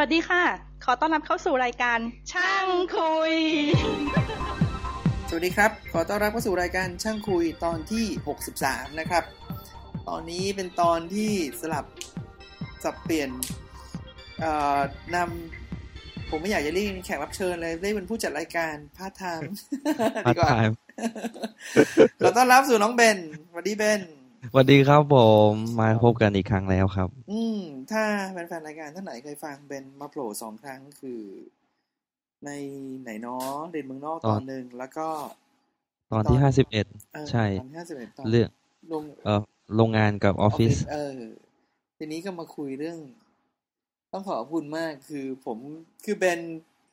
วัสดีค่ะ ขอต้อนรับเข้าสู่รายการช่างคุย สวัสดีครับ ขอต้อนรับเข้าสู่รายการช่างคุยตอนที่ 63 นะครับ ตอนนี้เป็นตอนที่สลับสับเปลี่ยนนำผมไม่อยากจะเรียกแขกรับเชิญเลยได้เป็นผู้จัดรายการ part-time part-time ขอต้อนรับสู่น้องเบนสวัสดีเบน สวัสดีครับผมมาพบกันอีกครั้งแล้วครับ อืม ถ้าแฟนๆรายการท่านไหนเคยฟังเบนมาโผล่สองครั้งคือ ในไหนเนาะเด่นเมืองนอกตอนหนึ่งแล้วก็ ตอนที่ห้าสิบเอ็ดเออใช่ตอนที่ห้าสิบเอ็ดตอนเรื่องลงเอ่อโรงงานกับออฟฟิศเออ ทีนี้ก็มาคุยเรื่อง ต้องขอบคุณมากคือผมคือเบน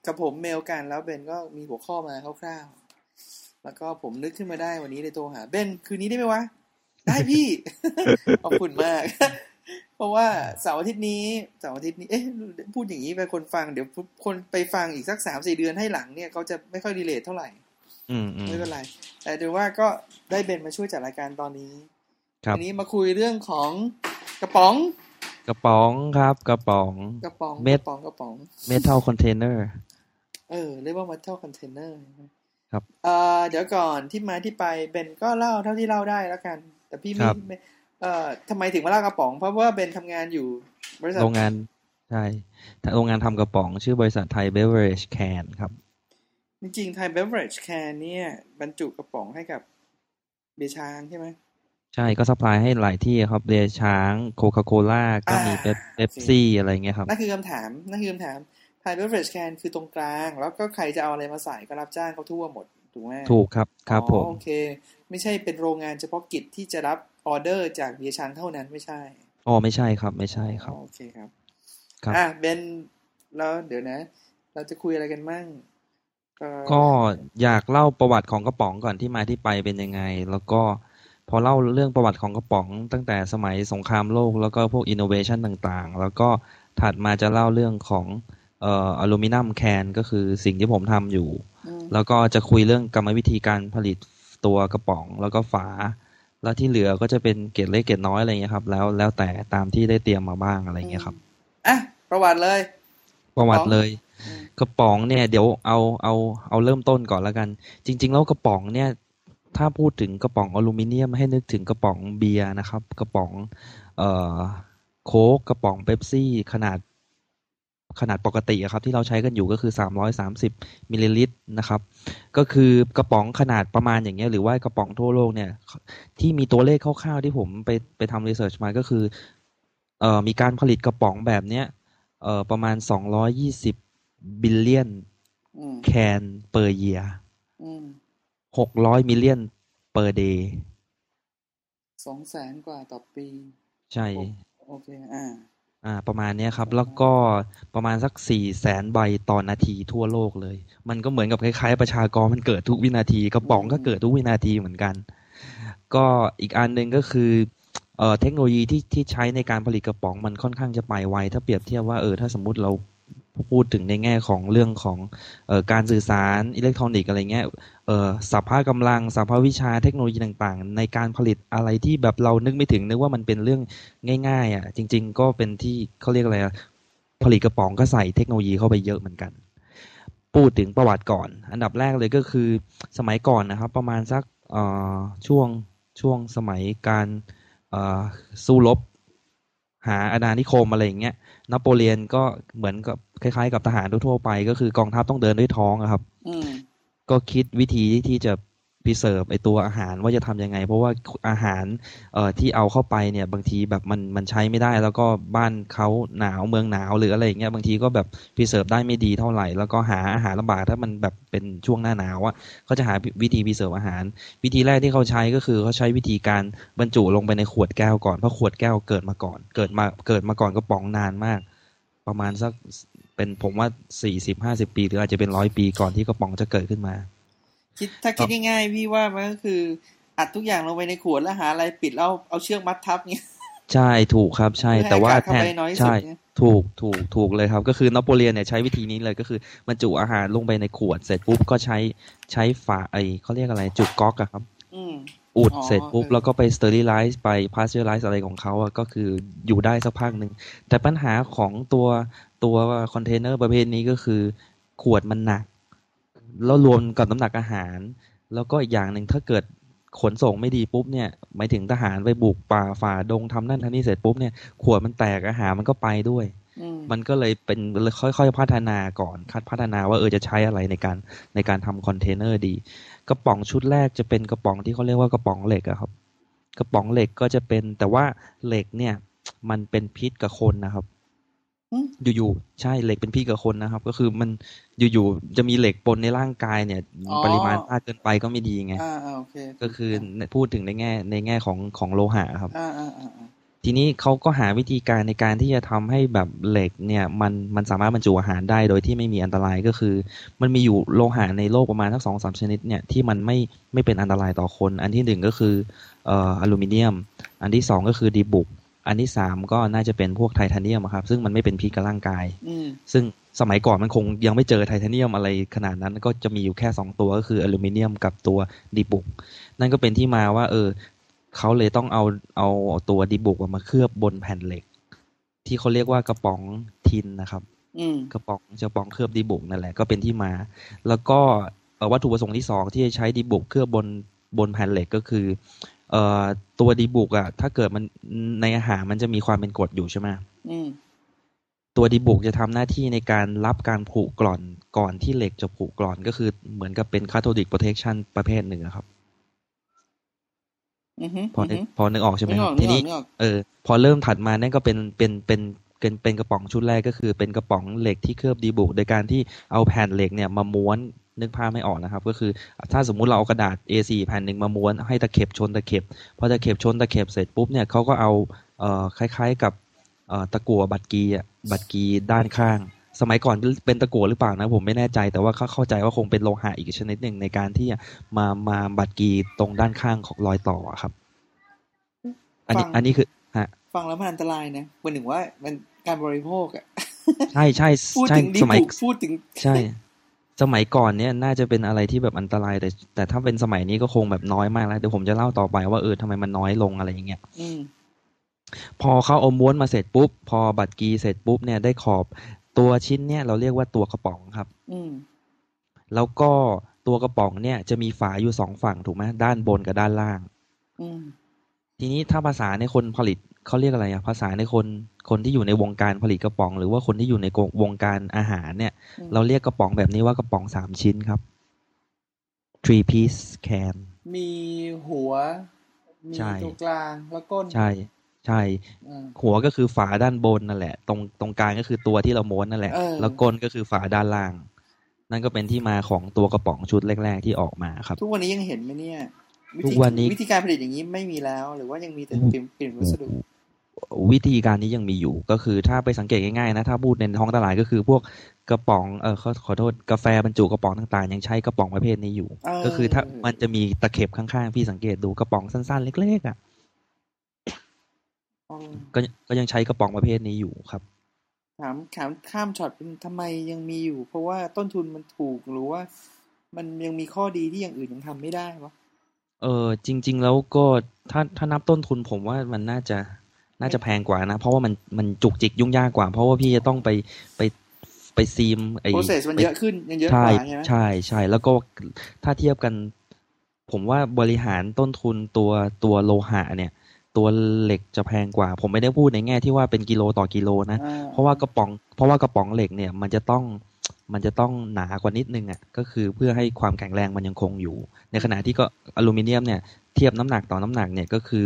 กับผมเมลกันแล้วเบนก็มีหัวข้อมาคร่าวๆแล้วก็ผมนึกขึ้นมาได้วันนี้เลยโทรหาเบนคืนนี้ได้ไหมวะ ได้พี่ขอบคุณมาก เพราะว่าเสาร์อาทิตย์นี้เสาร์อาทิตย์นี้เอ๊ะพูดอย่างนี้ไปคนฟังเดี๋ยวคนไปฟังอีกสักสามสี่เดือนให้หลังเนี่ยเขาจะไม่ค่อย relate เท่าไหร่อืมอืมไม่เป็นไร แต่เดี๋ยวว่าก็ได้เบนมาช่วยจัดรายการตอนนี้ครับทีนี้มาคุยเรื่องของกระป๋อง กระป๋องครับ กระป๋อง กระป๋องเม็ดกระป๋องกระป๋อง metal containerเออเรียกว่า metal container ครับเอ่อเดี๋ยวก่อนที่มาที่ไปเบนก็เล่าเท่าที่เล่าได้แล้วกัน แต่พี่ไม่ไม่เอ่อทำไมถึงมาเล่ากระป๋อง เพราะว่าเบนทำงานอยู่บริษัทโรงงานใช่โรงงานทำกระป๋อง ชื่อบริษัทไทยเบเวอร์เรจแคนครับ จริงๆ Thai Beverage Can เนี่ย บรรจุกระป๋องให้กับเบียร์ช้างใช่ไหมใช่ก็สปายให้หลายที่ครับเดช้างโคคาโคล่าก็มีอ่าเปปซี่อะไรเงี้ยครับนั่นคือคำถามนั่นคือคำถาม Thai Beverage Can คือตรงกลาง แล้วก็ใครจะเอาอะไรมาใส่ก็รับจ้างเขาทั่วหมด ถูกไหมถูกครับครับอ๋อผมโอเค ไม่ใช่เป็นโรงงานเฉพาะกิจที่จะรับออเดอร์จากเบียร์ช้างเท่านั้นไม่ใช่อ๋อไม่ใช่ครับไม่ใช่ครับอ๋อโอเคครับครับอะเบนแล้วเดี๋ยวนะ เราจะคุยอะไรกันมั่งเอ่อก็อยากเล่าประวัติของกระป๋องก่อนที่มาที่ไปเป็นยังไง แล้วก็พอเล่าเรื่องประวัติของกระป๋อง ตั้งแต่สมัยสงครามโลก แล้วก็พวกอินโนเวชันต่างๆ แล้วก็ถัดมาจะเล่าเรื่องของเอ่ออลูมิเนียมแคนก็คือสิ่งที่ผมทำอยู่อืม แล้วก็จะคุยเรื่องกรรมวิธีการผลิตตัวกระป๋องแล้วก็ฝา แล้วที่เหลือก็จะเป็นเกรดเล็กเกรดน้อยอะไรเงี้ยครับ แล้วแล้วแต่ตามที่ได้เตรียมมาบ้างอะไรเงี้ยครับอะประวัติเลย ประวัติเลยอืมกระป๋องเนี่ยเดี๋ยวเอาเอาเอาเริ่มต้นก่อนแล้วกัน จริง ๆ แล้วกระป๋องเนี่ยถ้าพูดถึงกระป๋องอลูมิเนียมให้นึกถึงกระป๋องเบียร์นะครับ กระป๋องเอ่อโค้กกระป๋องเป๊ปซี่ขนาด ขนาดปกติอะครับที่เราใช้กันอยู่ก็คือสามร้อยสามสิบมิลลิลิตรนะครับ ก็คือกระป๋องขนาดประมาณอย่างเงี้ยหรือว่ากระป๋องทั่วโลกเนี่ยที่มีตัวเลขคร่าวๆที่ผมไปไปทำ research มาก็คือเอ่อมีการผลิตกระป๋องแบบเนี้ยเอ่อประมาณสองร้อยยี่สิบ billion อืม can per year อืมหกร้อย millionเปอร์เดย์สองแสนกว่าต่อปี ใช่ โอเค อ่า อ่าประมาณเนี้ยครับ แล้วก็ประมาณสักสี่แสนใบต่อนาทีทั่วโลกเลย มันก็เหมือนกับคล้ายๆ ประชากรมันเกิดทุกวินาทีกระป๋องก็เกิดทุกวินาทีเหมือนกัน ก็อีกอันหนึ่งก็คือเอ่อเทคโนโลยีที่ที่ใช้ในการผลิตกระป๋องมันค่อนข้างจะไปไวถ้าเปรียบเทียบว่าเออถ้าสมมติเรา พูดถึงในแง่ของเรื่องของออการสื่อสารอิเล็กทรอนิกส์อะไรเงี้ยสัพพะกำลังสัพพะวิชาเทคโนโลยีต่างๆ ในการผลิตอะไรที่แบบเรานึกไม่ถึงนึกว่ามันเป็นเรื่องง่ายๆอะจริง ๆ ก็เป็นที่เขาเรียกอะไรผลิตกระป๋องก็ใส่เทคโนโลยีเข้าไปเยอะเหมือนกัน พูดถึงประวัติก่อน อันดับแรกเลยก็คือสมัยก่อนนะครับ ประมาณสักช่วงช่วงสมัยการสู้รบหาอาณานิคมอะไรอย่างเงี้ยนโปเลียนก็เหมือนกับ คล้ายๆ กับทหารทั่วๆไป ก็คือกองทัพต้องเดินด้วยท้องอะครับอืมก็คิดวิธีที่จะพิเศษไอตัวอาหารว่าจะทำยังไง เพราะว่าอาหารเอ่อที่เอาเข้าไปเนี่ยบางทีแบบมันมันใช้ไม่ได้ แล้วก็บ้านเขาหนาวเมืองหนาวหรืออะไรอย่างเงี้ยบางทีก็แบบพิเศษได้ไม่ดีเท่าไหร่ แล้วก็หาอาหารลำบากถ้ามันแบบเป็นช่วงหน้าหนาวอะเขาจะหาวิธีพิเศษอาหาร วิธีแรกที่เขาใช้ก็คือเขาใช้วิธีการบรรจุลงไปในขวดแก้วก่อนเพราะขวดแก้วเกิดมาก่อน เกิดมาเกิดมาก่อนกระป๋องนานมาก ประมาณสัก เป็นผมว่าสี่สิบห้าสิบปี หรืออาจจะเป็นร้อยปีก่อนที่กระป๋องจะเกิดขึ้นมา คิดถ้าคิดง่ายๆพี่ว่ามันก็คือ อัดทุกอย่างลงไปในขวดแล้วหาอะไรปิดแล้วเอาเชือกมัดทับเงี้ยใช่ถูกครับใช่เพื่อให้แต่ว่าอากาศแทเข้านไปน้อยที่สุดใช่เนี่ยถูกถูกถูกเลยครับ ก็คือนโปเลียนเนี่ยใช้วิธีนี้เลยก็คือบรรจุอาหารลงไปในขวดเสร็จปุ๊บก็ใช้ใช้ฝาไอเขาเรียกอะไรจุกก๊อกอะครับ อืม อุดอ๋อเสร็จปุ๊บเออแล้วก็ไป sterilize ไป pasteurize อะไรของเขาอะก็คืออยู่ได้สักพักหนึ่ง แต่ปัญหาของตัวตัวคอนเทนเนอร์ประเภทนี้ก็คือ ขวดมันหนัก แล้วรวมกับน้ำหนักอาหาร แล้วก็อีกอย่างหนึ่งถ้าเกิดขนส่งไม่ดีปุ๊บเนี่ยหมายถึงทหารไปบุกป่าฝ่าดงทำนั่นทำนี่เสร็จปุ๊บเนี่ยขวดมันแตกอาหารมันก็ไปด้วยอืมมันก็เลยเป็นค่อยๆพัฒนาก่อนคัดพัฒนาว่าเออจะใช้อะไรในการในการทำคอนเทนเนอร์ดี กระป๋องชุดแรกจะเป็นกระป๋องที่เขาเรียกว่ากระป๋องเหล็กอะครับ กระป๋องเหล็กก็จะเป็นแต่ว่าเหล็กเนี่ย มันเป็นพิษกับคนนะครับอืมอยู่ๆใช่เหล็กเป็นพิษกับคนนะครับ ก็คือมันอยู่ๆจะมีเหล็กปนในร่างกายเนี่ยอ๋อปริมาณมากเกินไปก็ไม่ดีไงอ่าอ่าโอเคก็คือพูดถึงในแง่ในแง่ของของโลหะครับอ่าอ่าอ่าอ่า ทีนี้เขาก็หาวิธีการในการที่จะทำให้แบบเหล็กเนี่ยมันมันสามารถบรรจุอาหารได้โดยที่ไม่มีอันตรายก็คือ มันมีอยู่โลหะในโลกประมาณทั้งสองสามชนิดเนี่ยที่มันไม่ไม่เป็นอันตรายต่อคน อันที่หนึ่งก็คือเอ่ออลูมิเนียม อันที่สองก็คือดีบุก อันที่สามก็น่าจะเป็นพวกไทเทเนียมอะครับ ซึ่งมันไม่เป็นพิษกับร่างกายอืมซึ่งสมัยก่อนมันคงยังไม่เจอไทเทเนียมอะไรขนาดนั้นก็จะมีอยู่แค่สองตัวก็คืออลูมิเนียมกับตัวดีบุก นั่นก็เป็นที่มาว่าเออ เขาเลยต้องเอาเอาตัวดีบุกอะมาเคลือบบนแผ่นเหล็ก ที่เขาเรียกว่ากระป๋องทินนะครับอืมกระป๋องกระป๋องเคลือบดีบุกนั่นแหละก็เป็นที่มา แล้วก็เอ่อวัตถุประสงค์ที่สองที่จะใช้ดีบุกเคลือบบนบนแผ่นเหล็กก็คือเอ่อตัวดีบุกอะถ้าเกิดมันในอาหารมันจะมีความเป็นกรดอยู่ใช่ไหมอืมตัวดีบุกจะทำหน้าที่ในการรับการผุกร่อนก่อนที่เหล็กจะผุกร่อนก็คือเหมือนกับเป็น cathodic protection ประเภทหนึ่งอะครับอือฮึ พอนึกพอนึกออกใช่ไหมนึกคอรัอบกนึทีกอนี้อกนึกออกเออพอเริ่มถัดมานั่นก็เป็นเป็นเป็นเป็นเป็นกระป๋องชุดแรกก็คือเป็นกระป๋องเหล็กที่เคลือบดีบุกโดยการที่เอาแผ่นเหล็กเนี่ยมาม้วนนึกภาพไม่ออกนะครับ ก็คือถ้าสมมุติเราเอากระดาษ A4 แผ่นหนึ่งมาม้วนให้ตะเข็บชนตะเข็บพอตะเข็บชนตะเข็บเสร็จปุ๊บเนี่ยเขาก็เอาเอ่อคล้าย ๆ กับเอ่อตะกั่วบัตรกีอะบัตรกีด้านข้าง สมัยก่อนเป็นตะกั่วหรือเปล่านะผมไม่แน่ใจ แต่ว่าเขาเข้าใจว่าคงเป็นโลหะอีกชนิดหนึ่งในการที่จะมามาบัตรกีตรงด้านข้างของรอยต่ออะครับ อันนี้ฟังอันนี้คือฮะฟังแล้วมันอันตรายนะมันถึงว่ามันการบริโภคอะใช่ใช่พูดใช่ถึงดีสมัยบุกพูดถึงใช่ สมัยก่อนเนี่ยน่าจะเป็นอะไรที่แบบอันตรายแต่ แต่ถ้าเป็นสมัยนี้ก็คงแบบน้อยมากแล้วเดี๋ยวผมจะเล่าต่อไปว่าเออทำไมมันน้อยลงอะไรอย่างเงี้ยอืมพอเขาเอาม้วนมาเสร็จปุ๊บ พอบัตรกีเสร็จปุ๊บเนี่ยได้ขอบ ตัวชิ้นเนี่ยเราเรียกว่าตัวกระป๋องครับ อืมแล้วก็ตัวกระป๋องเนี่ยจะมีฝาอยู่สองฝั่งถูกไหมด้านบนกับด้านล่าง อืมทีนี้ถ้าภาษาในคนผลิตเขาเรียกอะไรอะภาษาในคนคนที่อยู่ในวงการผลิตกระป๋อง หรือว่าคนที่อยู่ในวงการอาหารเนี่ยอืมเราเรียกกระป๋องแบบนี้ว่ากระป๋องสามชิ้นครับ three piece can มีหัว มีใช่ตรงกลางแล้วก้นใช่ ใช่อ่าหัวก็คือฝาด้านบนนั่นแหละ ตรงตรงกลางก็คือตัวที่เราม้วนนั่นแหละเออแล้วก้นก็คือฝาด้านล่าง นั่นก็เป็นที่มาของตัวกระป๋องชุดแรก ๆ ที่ออกมาครับ ทุกวันนี้ยังเห็นไหมเนี่ยทุกวันนี้วิธีการผลิตอย่างนี้ไม่มีแล้ว หรือว่ายังมีแต่เปลี่ยนเปลี่ยนวัสดุวิธีการนี้ยังมีอยู่ก็คือถ้าไปสังเกตง่ายๆนะถ้าพูดในท้องตลาดก็คือพวกกระป๋องเออขอขอโทษกาแฟบรรจุกระป๋องต่างๆ ยังใช้กระป๋องประเภทนี้อยู่เออก็คือถ้ามันจะมีตะเข็บข้างๆพี่สังเกตดูกระป๋องสั้นๆ เล็กๆอะอ๋อ ก็ก็ยังใช้กระป๋องประเภทนี้อยู่ครับ ถามถามข้ามช็อตเป็นทำไมยังมีอยู่ เพราะว่าต้นทุนมันถูกหรือว่า มันยังมีข้อดีที่อย่างอื่นยังทำไม่ได้วะเออจริง ๆ แล้วก็ถ้าถ้านับต้นทุนผมว่ามันน่าจะน่าจะแพงกว่านะ เพราะว่ามันมันจุกจิกยุ่งยากกว่า เพราะว่าพี่จะต้องไปไปไปซีมไอโปรเซสมันเยอะขึ้นยังเยอะกใช่ว่าใช่ไหมใช่ใช่แล้วก็ถ้าเทียบกัน ผมว่าบริหารต้นทุนตัวตัวโลหะเนี่ย ตัวเหล็กจะแพงกว่า ผมไม่ได้พูดในแง่ที่ว่าเป็นกิโลต่อกิโลนะอ่เพราะว่ากระป๋อง เพราะว่ากระป๋องเหล็กเนี่ยมันจะต้องมันจะต้องหนากว่านิดนึงอะก็คือเพื่อให้ความแข็งแรงมันยังคงอยู่ ในขณะที่ก็อลูมิเนียมเนี่ยเทียบน้ำหนักต่อน้ำหนักเนี่ยก็คือ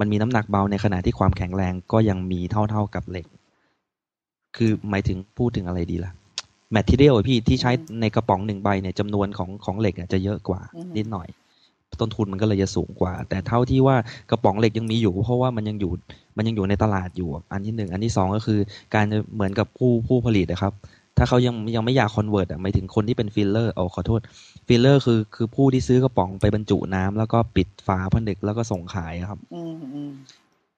มันมีน้ำหนักเบาในขณะที่ความแข็งแรงก็ยังมีเท่าเท่าๆกับเหล็ก คือหมายถึงพูดถึงอะไรดีล่ะ material ที่ที่ใช้ในกระป๋องหนึ่งใบเนี่ยจำนวนของของเหล็กอะจะเยอะกว่านิดหน่อย ต้นทุนมันก็เลยจะสูงกว่า แต่เท่าที่ว่ากระป๋องเหล็กยังมีอยู่ เพราะว่ามันยังอยู่มันยังอยู่ในตลาดอยู่อันที่หนึ่งอันที่สองก็คือ การจะเหมือนกับผู้ผู้ผลิตนะครับ ถ้าเขายังยังไม่อยาก convert อะหมายถึงคนที่เป็นฟิลเลอร์โอ้ขอโทษฟิลเลอร์คือคือผู้ที่ซื้อกระป๋องไปบรรจุน้ำแล้วก็ปิดฝาผนึกแล้วก็ส่งขายอะครับอืมอืม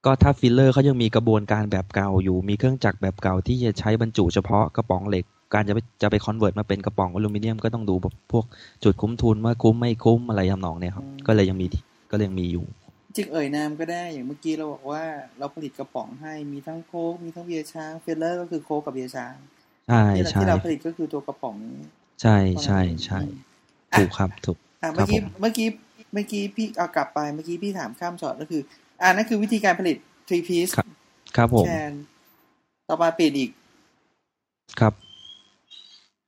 ก็ถ้าฟิลเลอร์เขายังมีกระบวนการแบบเก่าอยู่ มีเครื่องจักรแบบเก่าที่จะใช้บรรจุเฉพาะกระป๋องเหล็ก การจะไปจะไป convert มาเป็นกระป๋องอลูมิเนียมก็ต้องดูแบบพวกจุดคุ้มทุนว่าคุ้มไม่คุ้มอะไรทำนองเนี่ยครับ ก็เลยยังมีที่ก็ยังมีอยู่ จริงเอ่ยนามก็ได้อย่างเมื่อกี้เราบอกว่าเราผลิตกระป๋องให้มีทั้งโค้กมีทั้งเบียร์ช้างเฟลเลอร์ก็คือโค้กกับเบียร์ช้างใช่ที่เราใช่ที่เราผลิตก็คือตัวกระป๋อง ใช่ใช่ใช่อะถูกครับถูกอะเมื่อกี้ครับผมเมื่อกี้เมื่อกี้พี่เอากลับไปเมื่อกี้พี่ถามข้ามช็อตก็คือ อ่านั่นคือวิธีการผลิต three piece ครับครับผมแทนต่อมาเปลี่ยนอีก ครับ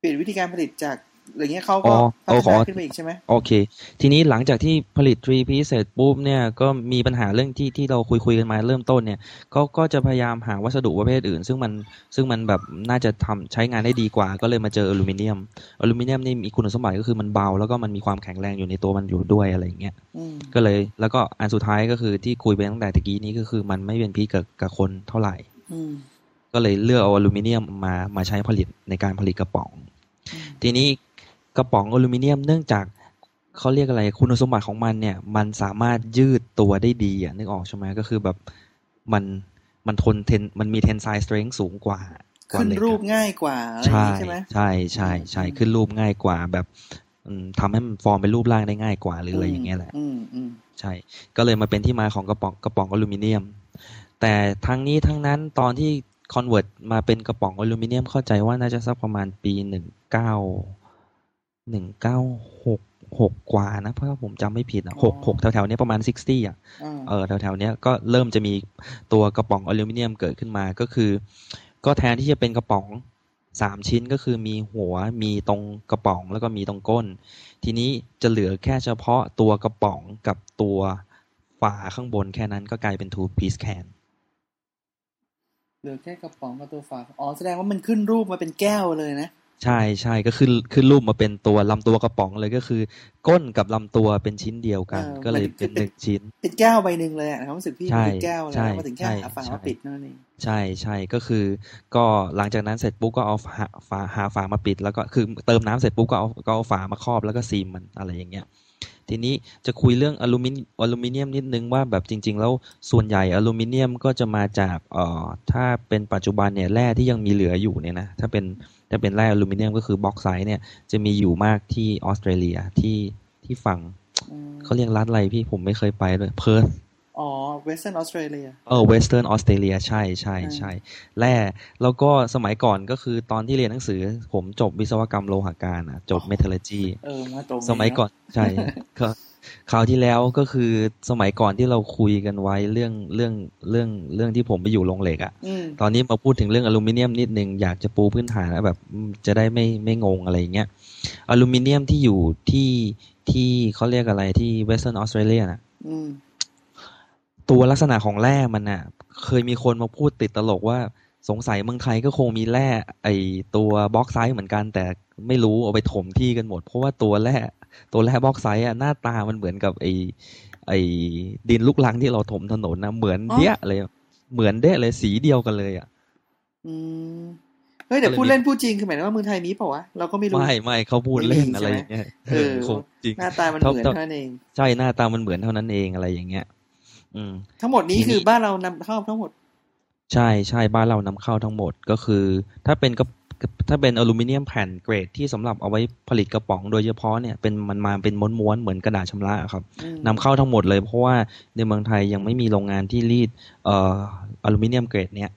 เปลี่ยนวิธีการผลิตจากอย่างเงี้ยเขาอ๋ก็อพัฒอ๋นาอขึ้นไปอีกใช่ไหมโอเค ทีนี้หลังจากที่ผลิต 3 piece เสร็จปุ๊บเนี่ยก็มีปัญหาเรื่องที่ที่เราคุยคุยกันมาเริ่มต้นเนี่ยก็ก็จะพยายามหาวัสดุประเภทอื่น ซึ่งมันซึ่งมันแบบน่าจะทำใช้งานได้ดีกว่า ก็เลยมาเจออลูมิเนียมอลูมิเนียมนี่มีคุณสมบัติก็คือมันเบา แล้วก็มันมีความแข็งแรงอยู่ในตัวมันอยู่ด้วยอะไรอย่างเงี้ยอืมก็เลยแล้วก็อันสุดท้ายก็คือที่คุยไปตั้งแต่ตะกี้นี้ก็คือมันไม่เป็นพิษกับกับคนเท่าไหร่อืมก็เลยเลือกเอาอลูมิเนียมมามาใช้ผลิตในการผลิตกระป๋อง ทีนี้กระป๋องอลูมิเนียมเนื่องจากเขาเรียกอะไรคุณสมบัติของมันเนี่ย มันสามารถยืดตัวได้ดีอะนึกออกใช่ไหมก็คือแบบมันมันทนเทนมันมีเทนไซส์สเตรน g ์สูงกว่ากว่าเหล็กขึ้นรูปอะง่ายกว่าอะไรอย่างใช่งี้ใช่ไหมใช่ใช่ใช่อืมขึ้นรูปง่ายกว่า แบบอืมทำให้มันฟอร์มเป็นรูปร่างได้ง่ายกว่าหรืออะไรอย่างเงี้ยแหละอืมอืมใช่ ก็เลยมาเป็นที่มาของกระป๋องกระป๋องอลูมิเนียม แต่ทั้งนี้ทั้งนั้นตอนที่ convert มาเป็นกระป๋องอลูมิเนียมเข้าใจว่าน่าจะสักประมาณปีหนึ่งเก้าหนึ่งเก้าหกหกกว่านะเพราะว่าผมจำไม่ผิดอะหกหกแถวๆเนี้ยประมาณ sixty อะอ่าเออแถวๆเนี้ยก็เริ่มจะมีตัวกระป๋องอลูมิเนียมเกิดขึ้นมาก็คือ ก็แทนที่จะเป็นกระป๋องสามชิ้นก็คือมีหัวมีตรงกระป๋องแล้วก็มีตรงก้น ทีนี้จะเหลือแค่เฉพาะตัวกระป๋องกับตัวฝาข้างบนแค่นั้นก็กลายเป็น two piece can เหลือแค่กระป๋องกับตัวฝาอ๋อแสดงว่ามันขึ้นรูปมาเป็นแก้วเลยนะ ใช่ใช่ก็ขึ้นขึ้นรูปมาเป็นตัวลำตัวกระป๋องเลยก็คือ ก้นกับลำตัวเป็นชิ้นเดียวกันเออก็เลยมันเป็นหนึ่งชิ้น เป็นแก้วใบหนึ่งเลยอะความรู้สึกพี่ใช่เป็นแก้วแล้ใช่วมาถึงแค่ใช่หาฝาใช่มาปิดนั่นเองใช่ใช่ก็คือ ก็หลังจากนั้นเสร็จปุ๊บก็เอาฝาฝาหาฝามาปิด แล้วก็คือเติมน้ำเสร็จปุ๊บก็เอาก็เอาฝามาครอบแล้วก็ซีมมันอะไรอย่างเงี้ย ทีนี้จะคุยเรื่องอลูมิเนียมอลูมิเนียมนิดนึงว่าแบบจริง ๆ แล้วส่วนใหญ่อลูมิเนียมก็จะมาจากเอ่อถ้าเป็นปัจจุบันเนี่ยแร่ที่ยังมีเหลืออยู่เนี่ยนะถ้าเป็นถ้าเป็นแร่อลูมิเนียมก็คือบ็อกไซต์เนี่ยจะมีอยู่มากที่ออสเตรเลียที่ที่ฝั่งอืมเขาเรียกรัฐอะไรพี่ผมไม่เคยไปเลยเพิร์ธ อ๋อเวสเทิร์นออสเตรเลียเออเวสเทิร์นออสเตรเลียใช่ใช่ใช่แร่แล้วก็สมัยก่อนก็คือตอนที่เรียนหนังสือ ผมจบวิศวกรรมโลหะการอะ จบ metallurgy เออมาตรงสมัยก่อนใช่ก็คราวที่แล้วก็คือสมัยก่อนที่เราคุยกันไว้เรื่องเรื่องเรื่องเรื่องที่ผมไปอยู่โรงเหล็กอะอืมตอนนี้มาพูดถึงเรื่องอลูมิเนียมนิดนึงอยากจะปูพื้นฐานนะแบบอืมจะได้ไม่ไม่งงอะไรอย่างเงี้ยอลูมิเนียมที่อยู่ที่ที่เขาเรียกอะไรที่เวสเทิร์นออสเตรเลียน่ะอืม ตัวลักษณะของแร่มันน่ะ เคยมีคนมาพูดติดตลกว่าสงสัยเมืองไทยก็คงมีแร่ไอตัวบล็อกไซต์เหมือนกันแต่ไม่รู้เอาไปถมที่กันหมด เพราะว่าตัวแร่ตัวแร่บล็อกไซต์อะหน้าตามันเหมือนกับไอไอดินลูกลังที่เราถมถนนนะเหมือนเดี้ยเลย เหมือนเด้เลยสีเดียวกันเลยอะอืมเฮ้ยแต่ก็เลยพูดมีเล่นพูดจริงคือหมายถึงว่าเมืองไทยมีเปล่าวะเราก็ไม่รู้ไม่ไม่เขาพูดเล่นไม่มีอะไรใช่ไหมอย่างเงี้ยเออคงจริงหน้าตามันเท่าเหมือนเท่าเท่านั้นเองใช่หน้าตามันเหมือนเท่านั้นเองอะไรอย่างเงี้ย อืม ทั้งหมดนี้ทีนี้คือบ้านเรานำเข้าทั้งหมด ใช่ใช่บ้านเรานำเข้าทั้งหมดก็คือ ถ้าเป็นกระถ้าเป็นอลูมิเนียมแผ่นเกรดที่สำหรับเอาไว้ผลิตกระป๋องโดยเฉพาะเนี่ยเป็นมันมาเป็นม้วนๆเหมือนกระดาษชำระครับอืมนำเข้าทั้งหมดเลยเพราะว่าในเมืองไทยยังไม่มีโรงงานที่รีดเอ่ออลูมิเนียมเกรดเนี้ย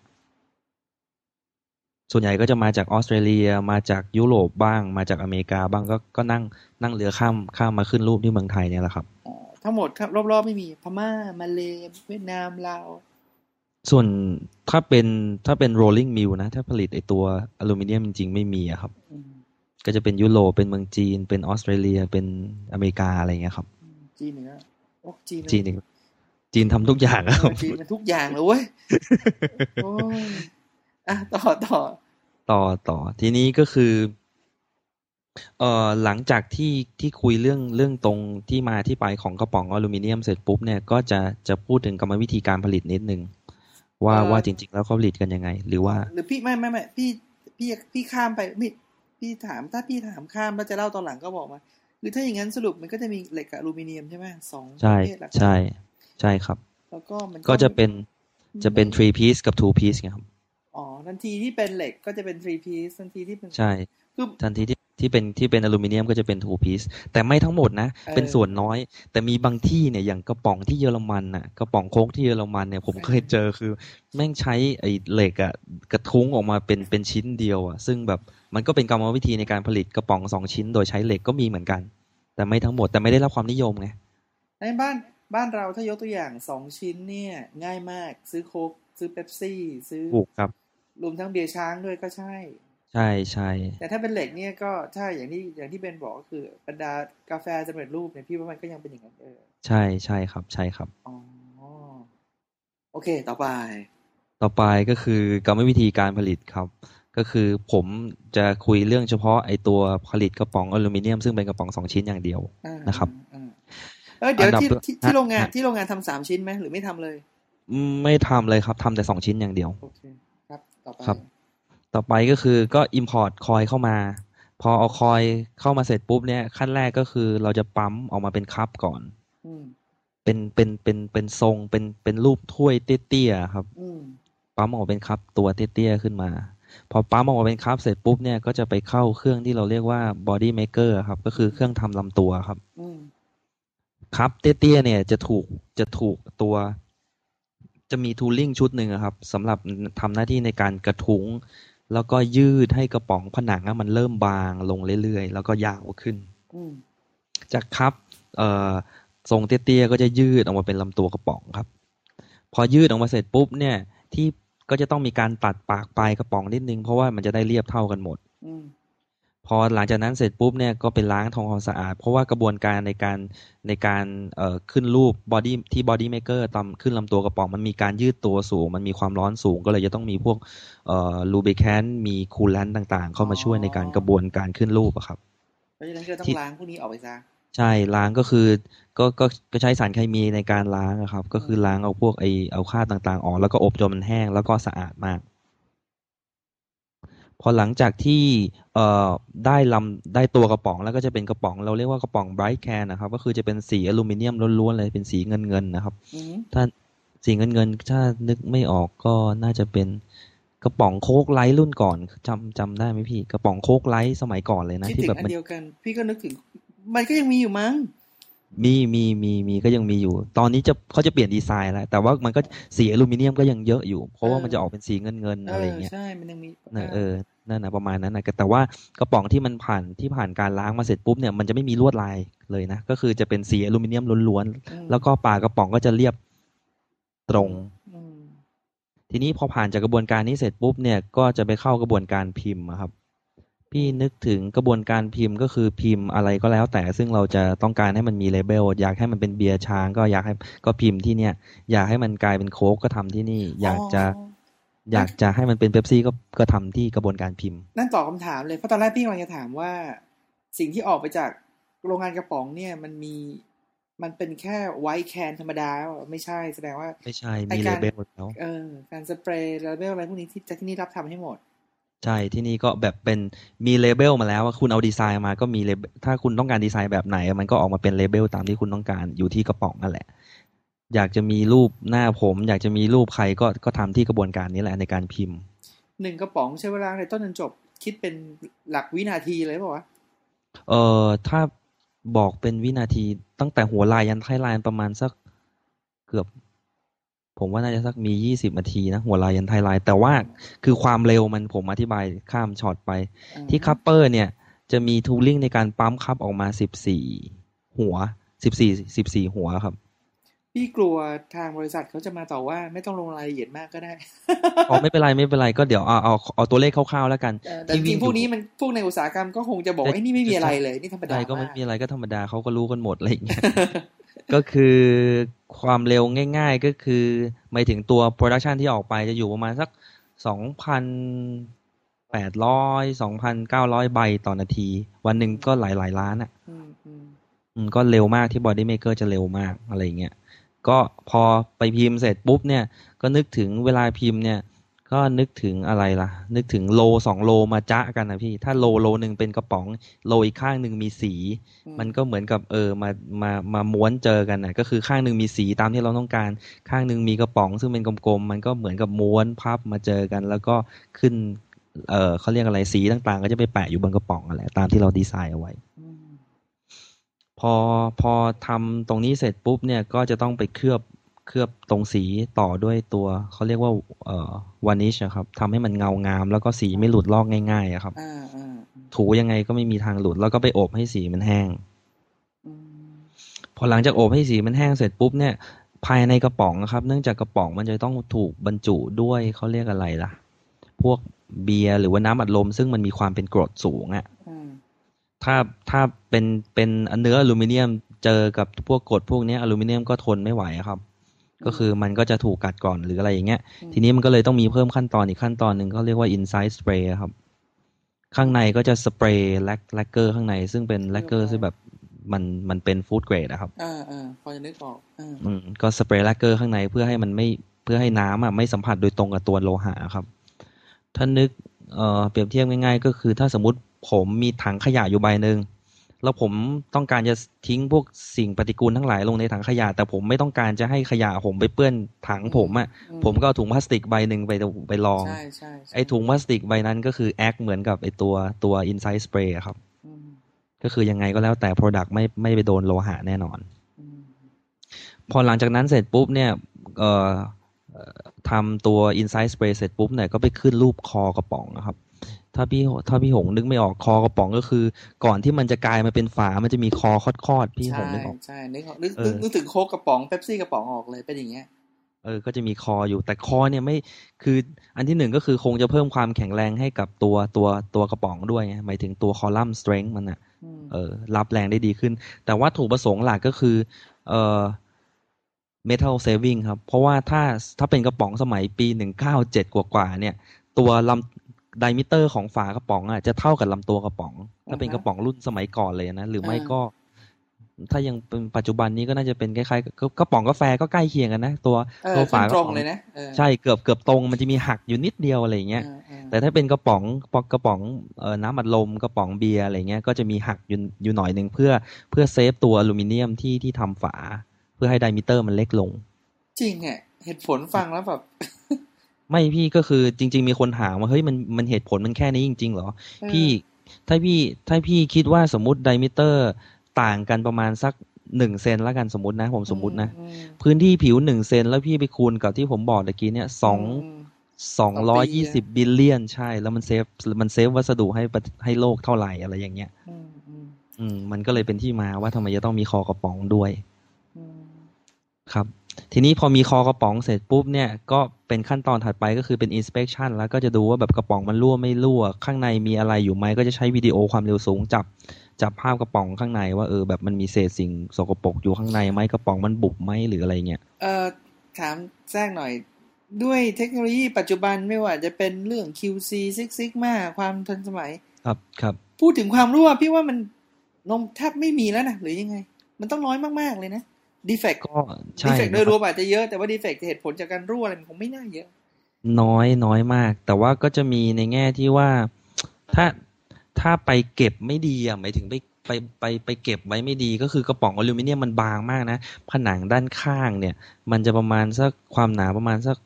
ส่วนใหญ่ก็จะมาจากออสเตรเลียมาจากยุโรปบ้าง มาจากอเมริกาบ้างก็ก็นั่งนั่งเรือข้ามข้ามมาขึ้นรูปที่เมืองไทยเนี่ยแหละครับอ๋อ ทั้งหมดครับ รอบๆไม่มี พม่า มาเลเวียดนามลาวส่วนถ้าเป็นถ้าเป็น rolling mill นะ ถ้าผลิตไอตัวอลูมิเนียมจริง ๆ ไม่มีอะครับอืมก็จะเป็นยุโรปเป็นเมืองจีน เป็นออสเตรเลียเป็นอเมริกาอะไรเงี้ยครับ จีนเหนือโอ้จีนจีนอีกจีนทำทุกอย่างเออะครัอบจีนมันทุกอย่างเลยเว้ยโอ้ยอะต่อต่อต่อต่อ ทีนี้ก็คือ เอ่อหลังจากที่ที่คุยเรื่องเรื่องตรงที่มาที่ไปของกระป๋องอลูมิเนียมเสร็จปุ๊บเนี่ยก็จะจะพูดถึงกรรมวิธีการผลิตนิดนึง ว่าว่าจริง ๆ แล้วเขาผลิตกันยังไง หรือว่า หรือพี่ไม่ไม่ไม่พี่พี่พี่ข้ามไปพี่พี่ถามถ้าพี่ถามข้ามแล้วจะเล่าตอนหลังก็บอกมาคือถ้าอย่างนั้นสรุปมันก็จะมีเหล็กกับอลูมิเนียมใช่ไหมสองใช่ประเภทหลักๆใช่ใช่ครับ แล้วก็มันก็จะเป็นจะเป็น three piece กับ two piece ไงครับอ๋อทันทีที่เป็นเหล็กก็จะเป็น three piece ทันทีที่เป็นใช่ คือทันทีที่ที่เป็นที่เป็นอลูมิเนียมก็จะเป็น two piece แต่ไม่ทั้งหมดนะเออเป็นส่วนน้อย แต่มีบางที่เนี่ยอย่างกระป๋องที่เยอรมันน่ะกระป๋องโค้กที่เยอรมันเนี่ยผมเคยเจอคือ แม่งใช้ไอ้เหล็กอะกระทุ้งออกมาเป็นเป็นชิ้นเดียวอะซึ่งแบบมันก็เป็นกรรมวิธีในการผลิตกระป๋องสองชิ้น โดยใช้เหล็กก็มีเหมือนกัน แต่ไม่ทั้งหมดแต่ไม่ได้รับความนิยมไงในบ้านบ้านเราถ้ายกตัวอย่างสองชิ้นเนี่ย ง่ายมากซื้อโค้กซื้อเป๊ปซี่ ซื้อถูกครับรวมทั้งเบียร์ช้างด้วยก็ใช่ ใช่ใช่แต่ถ้าเป็นเหล็กเนี่ยก็ถ้าอย่างที่อย่างที่เบนบอกก็คือบรรดากาแฟสำเร็จรูปเนี่ยพี่ว่ามันก็ยังเป็นอย่างนั้นเออใช่ใช่ครับ ใช่ครับอ๋อโอเค ต่อไป ต่อไปก็คือกรรมวิธีการผลิตครับ ก็คือผมจะคุยเรื่องเฉพาะไอตัวผลิตกระป๋องอลูมิเนียมซึ่งเป็นกระป๋องสองชิ้นอย่างเดียวอ่านะครับอ่าเออเดี๋ยวอันดับที่ที่ที่ฮะโรงงานฮะที่โรงงานทำสามชิ้นไหมหรือไม่ทำเลยอืมไม่ทำเลยครับทำแต่สองชิ้นอย่างเดียวโอเคครับต่อไปครับ ต่อไปก็คือก็ import คอยเข้ามา พอเอาคอยเข้ามาเสร็จปุ๊บเนี่ยขั้นแรกก็คือเราจะปั๊มออกมาเป็นคัพก่อนอเป็นเป็นเป็นเป็นทรงเป็นเป็นรูปถ้วยเตี้ยๆครับปั๊มออกมาเป็นคัพตัวเตี้ยๆขึ้นมา พอปั๊มออกมาเป็นคัพเสร็จปุ๊บเนี่ยก็จะไปเข้าเครื่องที่เราเรียกว่า body maker ครับ ก็คือเครื่องทำลำตัวครับคัพเตี้ยๆเนี่ยจะถูกจะถูกตัวจะมีทูลิ่งชุดหนึ่งครับสำหรับทำหน้าที่ในการกระทุ้ง แล้วก็ยืดให้กระป๋องผนังอะมันเริ่มบางลงเรื่อยๆ แล้วก็ยาวขึ้นอืมจาก cup เอ่อทรงเตี้ยๆก็จะยืดออกมาเป็นลำตัวกระป๋องครับ พอยืดออกมาเสร็จปุ๊บเนี่ย ที่ก็จะต้องมีการตัดปากปลายกระป๋องนิดนึงเพราะว่ามันจะได้เรียบเท่ากันหมดอืม พอหลังจากนั้นเสร็จปุ๊บเนี่ยก็ไปล้างทำความสะอาด เพราะว่ากระบวนการในการในการเอ่อขึ้นรูป body ที่ body maker ตามขึ้นลำตัวกระป๋องมันมีการยืดตัวสูง มันมีความร้อนสูงก็เลยจะต้องมีพวกเอ่อ lubricant มี coolant ต่างๆ เข้ามาช่วยในการกระบวนการขึ้นรูปอะครับเพราะฉะนั้นก็ต้องที่ล้างพวกนี้ออกไปซะใช่ล้างก็คือก็ก็ก็ใช้สารเคมีในการล้างอะครับ ก็คือล้างเอาพวกไอเอาคราบต่างๆออกแล้วก็อบจนมันแห้งแล้วก็สะอาดมาก พอหลังจากที่เอ่อได้ลำได้ตัวกระป๋องแล้วก็จะเป็นกระป๋องเราเรียกว่ากระป๋อง bright can นะครับ ก็คือจะเป็นสีอลูมิเนียมล้วนๆเลยเป็นสีเงินเงินๆนะครับอืมถ้าสีเงินเงินๆถ้านึกไม่ออกก็น่าจะเป็นกระป๋องโค้กไลท์รุ่นก่อนจำจำได้ไหมพี่ กระป๋องโค้กไลท์สมัยก่อนเลยนะคิดที่ถึงแบบอัมันนเดียวกัน พี่ก็นึกถึง มันก็ยังมีอยู่มั้งมีมีมีมีก็ยังมีอยู่ ตอนนี้จะเขาจะเปลี่ยนดีไซน์แล้ว แต่ว่ามันก็สีอลูมิเนียมก็ยังเยอะอยู่ เพราะว่ามันจะออกเป็นสีเงินเงินๆเออะไรอเงี้ยใช่มันยังมีนะเออ นั่นนะประมาณนั้นนะแต่ว่ากระป๋องที่มันผ่านที่ผ่านการล้างมาเสร็จปุ๊บเนี่ยมันจะไม่มีลวดลายเลยนะ ก็คือจะเป็นสีอลูมิเนียมล้วนอืมๆแล้วก็ปากกระป๋องก็จะเรียบตรงอืมทีนี้พอผ่านจากกระบวนการนี้เสร็จปุ๊บเนี่ยก็จะไปเข้ากระบวนการพิมพ์อะครับ พี่นึกถึงกระบวนการพิมพ์ก็คือพิมพ์อะไรก็แล้ว แต่ซึ่งเราจะต้องการให้มันมีเลเบลอยากให้มันเป็นเบียร์ช้าง ก็อยากให้ก็พิมพ์ที่เนี่ย อยากให้มันกลายเป็นโค้กก็ทำที่นี่ อยากจะ อ๋ออยากจะให้มันเป็นเ e ปซี่ก็ก็ทำที่กระบวนการพิมพ์ นั่นตอบคำถามเลยเพราะตอนแรกพี่กำลังจะถามว่า สิ่งที่ออกไปจากโรงงานกระป๋องเนี่ยมันมีมันเป็นแค่ white can ธรรมดาหรือเปล่าไม่ใช่แสดงว่า ไม่ใช่ไอ้มี label แล้วเออการสเปรย์ label อะไรพวกนี้ที่จากที่นี่รับทำให้หมด ใช่ที่นี่ก็แบบเป็นมี label มาแล้วว่าคุณเอาดีไซน์มาก็มี label ถ้าคุณต้องการดีไซน์แบบไหน มันก็ออกมาเป็น label ตามที่คุณต้องการอยู่ที่กระป๋องนั่นแหละ อยากจะมีรูปหน้าผม อยากจะมีรูปใครก็ก็ทำที่กระบวนการนี้แหละในการพิมพ์หนึ่งกระป๋องใช้เวลาในต้นจนจบ คิดเป็นหลักวินาทีเลยเปล่าวะเอ่อถ้าบอกเป็นวินาทีตั้งแต่หัวลายยันท้ายลายประมาณสักเกือบ ผมว่าน่าจะสักมียี่สิบนาทีนะหัวลายยันท้ายลาย แต่ว่าคือความเร็วมันผมอธิบายข้ามช็อตไปอ่าที่คัพเปอร์เนี่ย จะมีทูลิ่งในการปั๊มคัพออกมาสิบสี่หัวสิบสี่สิบสี่หัวครับ พี่กลัวทางบริษัทเขาจะมาต่อว่าไม่ต้องลงรายละเอียดมากก็ได้อ๋อไม่เป็นไรไม่เป็นไรก็เดี๋ยวเอาเอาเอาตัวเลขคร่าวๆแล้วกันเออแต่จริงๆพวกนี้มันพวกในอุตสาหกรรมก็คงจะบอกว่าไอ้นี่ไม่มีอะไรเลยนี่ธรรมดาใช่ก็ไม่มากมีอะไรก็ธรรมดาเขาก็รู้กันหมดอะไรอย่างเงี้ยก็คือความเร็วง่าย ๆ ก็คือหมายถึงตัว production ที่ออกไปจะอยู่ประมาณสักสองพันแปดร้อยสองพันเก้าร้อยใบต่อนาที วันหนึ่งก็หลายหลายๆล้านอะอืมอืมอืมก็เร็วมากที่บอดี้เม k เกอร์จะเร็วมากอะไรอย่างเงี้ย ก็พอไปพิมพ์เสร็จปุ๊บเนี่ย ก็นึกถึงเวลาพิมพ์เนี่ย ก็นึกถึงอะไรล่ะ นึกถึงโลสองโลมาจ้ากันนะพี่ ถ้าโลโลหนึ่งเป็นกระป๋อง โลอีกข้างหนึ่งมีสี มันก็เหมือนกับเออมามามาม้วนเจอกันนะก็คือข้างหนึ่งมีสีตามที่เราต้องการ ข้างหนึ่งมีกระป๋อง ซึ่งเป็นกลมๆมันก็เหมือนกับม้วนพับมาเจอกัน แล้วก็ขึ้นเออเขาเรียกอะไรสีต่างๆ ก็จะไปแปะอยู่บนกระป๋องอะไรตามที่เราดีไซน์เอาไว้อืม พอพอทำตรงนี้เสร็จปุ๊บเนี่ยก็จะต้องไปเคลือบเคลือบตรงสีต่อด้วยตัวเขาเรียกว่าเอ่อวานิชครับทำให้มันเงางาม แล้วก็สีไม่หลุดลอกง่ายๆอะครับอ่าอ่าถูยังไงก็ไม่มีทางหลุด แล้วก็ไปอบให้สีมันแห้งอืมพอหลังจากอบให้สีมันแห้งเสร็จปุ๊บเนี่ย ภายในกระป๋องนะครับ เนื่องจากกระป๋องมันจะต้องถูกบรรจุด้วยเขาเรียกอะไรล่ะ พวกเบียร์หรือว่าน้ำอัดลมซึ่งมันมีความเป็นกรดสูงอะอืม ถ้าถ้าเป็นเป็นเนื้ออลูมิเนียมเจอกับพวกกรดพวกเนี้ยอลูมิเนียมก็ทนไม่ไหวอะครับ ก็คือมันก็จะถูกกัดก่อนหรืออะไรอย่างเงี้ย ทีนี้มันก็เลยต้องมีเพิ่มขั้นตอนอีกขั้นตอนหนึ่งเขาเรียกว่า inside spray ครับ ข้างในก็จะสเปรย์แลกแลกเกอร์ข้างในซึ่งเป็นแลกเกอร์ซึ่งแบบมันมันเป็นฟู้ดเกรดอะครับอ่าอ่าพอจะนึกออกอ่าอืมก็สเปรย์แลกเกอร์ข้างในเพื่อให้มันไม่เพื่อให้น้ำอะไม่สัมผัสโดยตรงกับตัวโลหะครับ ถ้านึกเอ่อเปรียบเทียบง่ายๆ ก็คือถ้าสมมติผมมีถังขยะอยู่ใบหนึ่งแล้วผมต้องการจะทิ้งพวกสิ่งปฏิกูลทั้งหลายลงในถังขยะ แต่ผมไม่ต้องการจะให้ขยะผมไปเปื้อนถังผมอะอืผมก็เอาถุงพลาสติกใบหนึ่งไปไปลองใช่ใช่ใช่ไอ้ถุงพลาสติกใบนั้นก็คือแอคเหมือนกับไอ้ตัวตัว inside spray อะครับอืมก็คือยังไงก็แล้วแต่ product ไม่ไม่ไปโดนโลหะแน่นอนอืมพอหลังจากนั้นเสร็จปุ๊บเนี่ยเอ่อเอ่อทำตัว inside spray เสร็จปุ๊บเนี่ยก็ไปขึ้นรูปคอกระป๋องนะครับ ถ้าพี่ถ้าพี่หงนึกไม่ออกคอกระป๋องก็คือ ก่อนที่มันจะกลายมาเป็นฝา มันจะมีคอคอดๆพี่หใช่งนึกออกใช่นึกออกนึกเอนึอกนึกถึงโค้กกระป๋องเป๊ปซี่กระป๋องออกเลยเป็นอย่างเงี้ยเออ ก็จะมีคออยู่แต่คอเนี่ยไม่คืออันที่หนึ่งก็คือคงจะเพิ่มความแข็งแรงให้กับตัวตัวตัวกระป๋องด้วยไงหมายถึงตัวคอลัมน์ strength มันอะอืมเออ รับแรงได้ดีขึ้น แต่ว่าถูกประสงค์หลักก็คือ เอ่อ metal saving ครับ เพราะว่าถ้าถ้าเป็นกระป๋องสมัยปีหนึ่งเก้าเจ็ดกว่าๆเนี่ย ตัวลำ ไดมิเตอร์ของฝากระป๋องอะจะเท่ากับลำตัวกระป๋อง ถ้าเป็นกระป๋องรุ่นสมัยก่อนเลยนะ หรือไม่ก็ ถ้ายังเป็นปัจจุบันนี้ก็น่าจะเป็นคล้ายๆกับกระป๋องกาแฟก็ใกล้เคียงกันนะ ตัวเออตัวตฝากระรงป๋องๆเลยนะเออใช่เกือบเกือบตรงมันจะมีหักอยู่นิดเดียวอะไรอย่างเงี้ยเออเออแต่ถ้าเป็นกระป๋องปอกกระป๋องเอ่อน้ำอัดลมกระป๋องเบียร์อะไรเงี้ยก็จะมีหักอยู่อยู่หน่อยหนึ่งเพื่อเพื่อ save ตัวอลูมิเนียมที่ที่ทำฝา เพื่อให้ diameter มันเล็กลง จริงอะเหตุผลฟังแล้วแบบ ไม่พี่ก็คือจริง ๆ มีคนถามว่าเฮ้ยมันมันเหตุผลมันแค่นี้จริง ๆ เหรอ พี่ถ้าพี่ถ้าพี่คิดว่าสมมติ diameter ต่างกันประมาณสักหนึ่งเซนแล้วกันสมมตินะผมสมมตินะอืมพื้นที่ผิวหนึ่งเซนแล้วพี่ไปคูณกับที่ผมบอกตะกี้เนี่ยสองมสองร้อยยี่สิบ billion ใช่ แล้วมัน save มัน save วัสดุให้ประให้โลกเท่าไหร่อะไรอย่างเงี้ยอืมอืมอืมมันก็เลยเป็นที่มาว่าทำไมจะต้องมีคอกระป๋องด้วยอืมครับ ทีนี้พอมีคอกระป๋องเสร็จปุ๊บเนี่ยก็เป็นขั้นตอนถัดไปก็คือเป็น inspection แล้วก็จะดูว่าแบบกระป๋องมันรั่วไม่รั่ว ข้างในมีอะไรอยู่ไหมก็จะใช้วิดีโอความเร็วสูงจับจับภาพกระป๋องข้างในว่าเออแบบมันมีเศษสิ่งสกปรกอยู่ข้างในไหมกระป๋องมันบุบไหมหรืออะไรเงี้ยเอ่อถามแทรกหน่อย ด้วยเทคโนโลยีปัจจุบันไม่ว่าจะเป็นเรื่อง QC Six Sigma ความทันสมัย ครับครับ พูดถึงความรั่วพี่ว่ามันนมแทบไม่มีแล้วนะหรือยังไง มันต้องน้อยมากๆเลยนะ ดีเฟกต์ก็ดีใช่เฟกต์โดนะยครรัวบมอาจจะเยอะแต่ว่าดีเฟกต์เหตุผลจากการรั่วอะไรมันคงไม่น่าเยอะ น้อยน้อยมาก แต่ว่าก็จะมีในแง่ที่ว่าถ้าถ้าไปเก็บไม่ดีอะหมายถึงไปไปไปไปเก็บไว้ไม่ดีก็คือกระป๋องอลูมิเนียมมันบางมากนะ ผนังด้านข้างเนี่ย มันจะประมาณสักความหนาประมาณสัก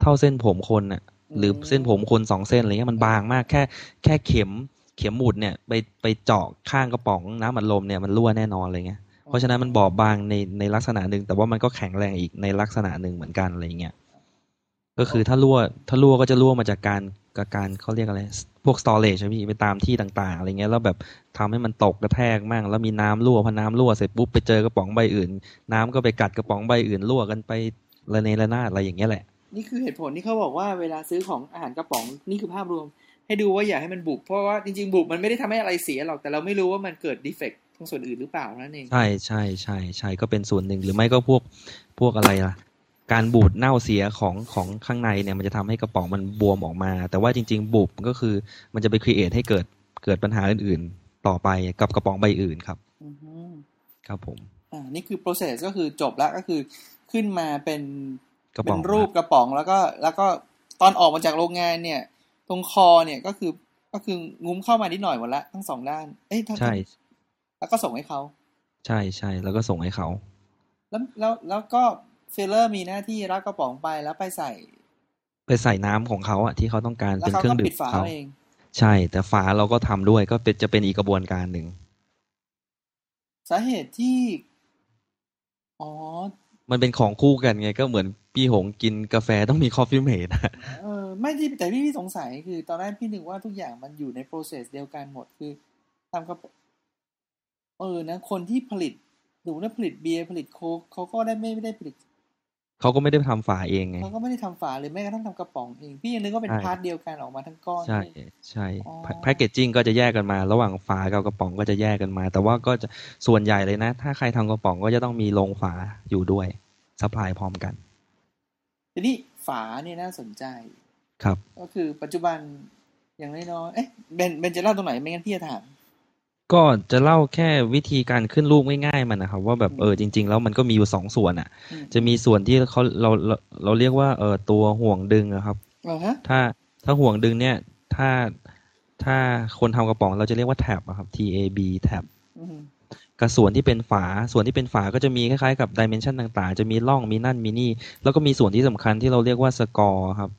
เท่าเส้นผมคนน่ะ หรือเส้นผมคนสองเส้นอะไรเงี้ยมันบางมากแค่ แค่เข็มเข็มหมุดเนี่ย ไปไปเจาะข้างกระป๋องน้ำอัดลมเนี่ยมันรั่วแน่นอนอะไรเงี้ย เพราะฉะนั้นมันบอบบางในในลักษณะหนึ่งแต่ว่ามันก็แข็งแรงอีกในลักษณะหนึ่งเหมือนกันอะไรเงี้ยก็คือถ้ารั่วถ้ารั่วก็จะรั่วมาจากการกับการเขาเรียกอะไรพวก storage อะพี่ไปตามที่ต่าง ๆ อะไรเงี้ยแล้วแบบทำให้มันตกกระแทกมั่งแล้วมีน้ำรั่วพอน้ำรั่วเสร็จปุ๊บไปเจอกระป๋องใบอื่น น้ำก็ไปกัดกระป๋องใบอื่นรั่วกันไประเนระนาดอะไรอย่างเงี้ยแหละ นี่คือเหตุผลที่เขาบอกว่าเวลาซื้อของอาหารกระป๋องนี่คือภาพรวม ให้ดูว่าอย่าให้มันบุบเพราะว่าจริงๆบุบมันไม่ได้ทำให้อะไรเสียหรอกแต่เราไม่รู้ว่ามันเกิดดีเฟกต์ต รงส่วนอื่นหรือเปล่านั่นเองใช่ใช่ใช่ใช่ก็เป็นส่วนหนึ่งหรือไม่ก็พวกพวกอะไรล่ะ การบูดเน่าเสียของของข้างในเนี่ยมันจะทำให้กระป๋องมันบวมออกมา แต่ว่าจริง ๆ บุบก็คือมันจะไป create ให้เกิดเกิดปัญหาอื่นๆ ต่อไปกับกระป๋องใบอื่นครับอือฮึครับผมอ่านี่คือ process ก็คือจบแล้วก็คือขึ้นมาเป็นกระป๋เป็นรูปกระป๋องแล้วก็แล้วก็ตอนออกมาจากโรงงานเนี่ย ตรงคอเนี่ยก็คือก็คืองุ้มเข้ามานิดหน่อยหมดละทั้งสองด้าน เอ้ยทั้งใช่ แล้วก็ส่งให้เขาใช่ใช่แล้วก็ส่งให้เขาแล้วแล้วแล้วก็ฟิลเลอร์มีหน้าที่รับกระป๋องไปแล้วไปใส่ ไปใส่น้ำของเขาอะที่เขาต้องการแล้วเป็นเครื่องดื่มเขาก็ปิดฝาเขาเองใช่ แต่ฝาเราก็ทำด้วยก็เป็นจะเป็นอีกกระบวนการหนึ่งสาเหตุที่ อ๋อ มันเป็นของคู่กันไง ก็เหมือนพี่หงกินกาแฟต้องมี Coffee-mate อะเออไม่ที่แต่พี่พี่สงสัยคือ ตอนแรกพี่นึกว่าทุกอย่างมันอยู่ใน process เดียวกันหมดคือทำกระป๋อง เออนะ คนที่ผลิตหรือว่าผลิตเบียร์ผลิตโค้กเขาก็ได้ไม่ไม่ได้ผลิตเขาก็ไม่ได้ทำฝาเองไงเขาก็ไม่ได้ทำฝาหรือแม้กระทั่งทำกระป๋องเอง พี่ยังนึกว่าเป็นใช่ part เดียวกันออกมาทั้งก้อน ใช่นี่ใช่อ๋อ packaging ก็จะแยกกันมา ระหว่างฝากับกระป๋องก็จะแยกกันมา แต่ว่าก็จะส่วนใหญ่เลยนะ ถ้าใครทำกระป๋องก็จะต้องมีโรงฝาอยู่ด้วย supply พร้อมกัน ทีนี้ฝาเนี่ยน่าสนใจ ครับ ก็คือปัจจุบันอย่างน้อยๆเอ๊ะเบนเบนจะเล่าตรงไหนไม่งั้นพี่จะถาม ก็จะเล่าแค่วิธีการขึ้นรูปง่ายๆมันนะครับว่าแบบอืมเออจริง ๆ แล้วมันก็มีอยู่สองส่วนอะอืมจะมีส่วนที่เขาเราเราเราเรียกว่าเออตัวห่วงดึงอะครับอ๋อฮะถ้าถ้าห่วงดึงเนี่ย ถ้าถ้าคนทำกระป๋องเราจะเรียกว่าแท็บอะครับ T A B แท็บอืมกับส่วนที่เป็นฝาส่วนที่เป็นฝาก็จะมีคล้ายๆกับดิเมนชันต่างๆ จะมีร่องมีนั่นมีนี่ แล้วก็มีส่วนที่สำคัญที่เราเรียกว่าสกอร์ครับ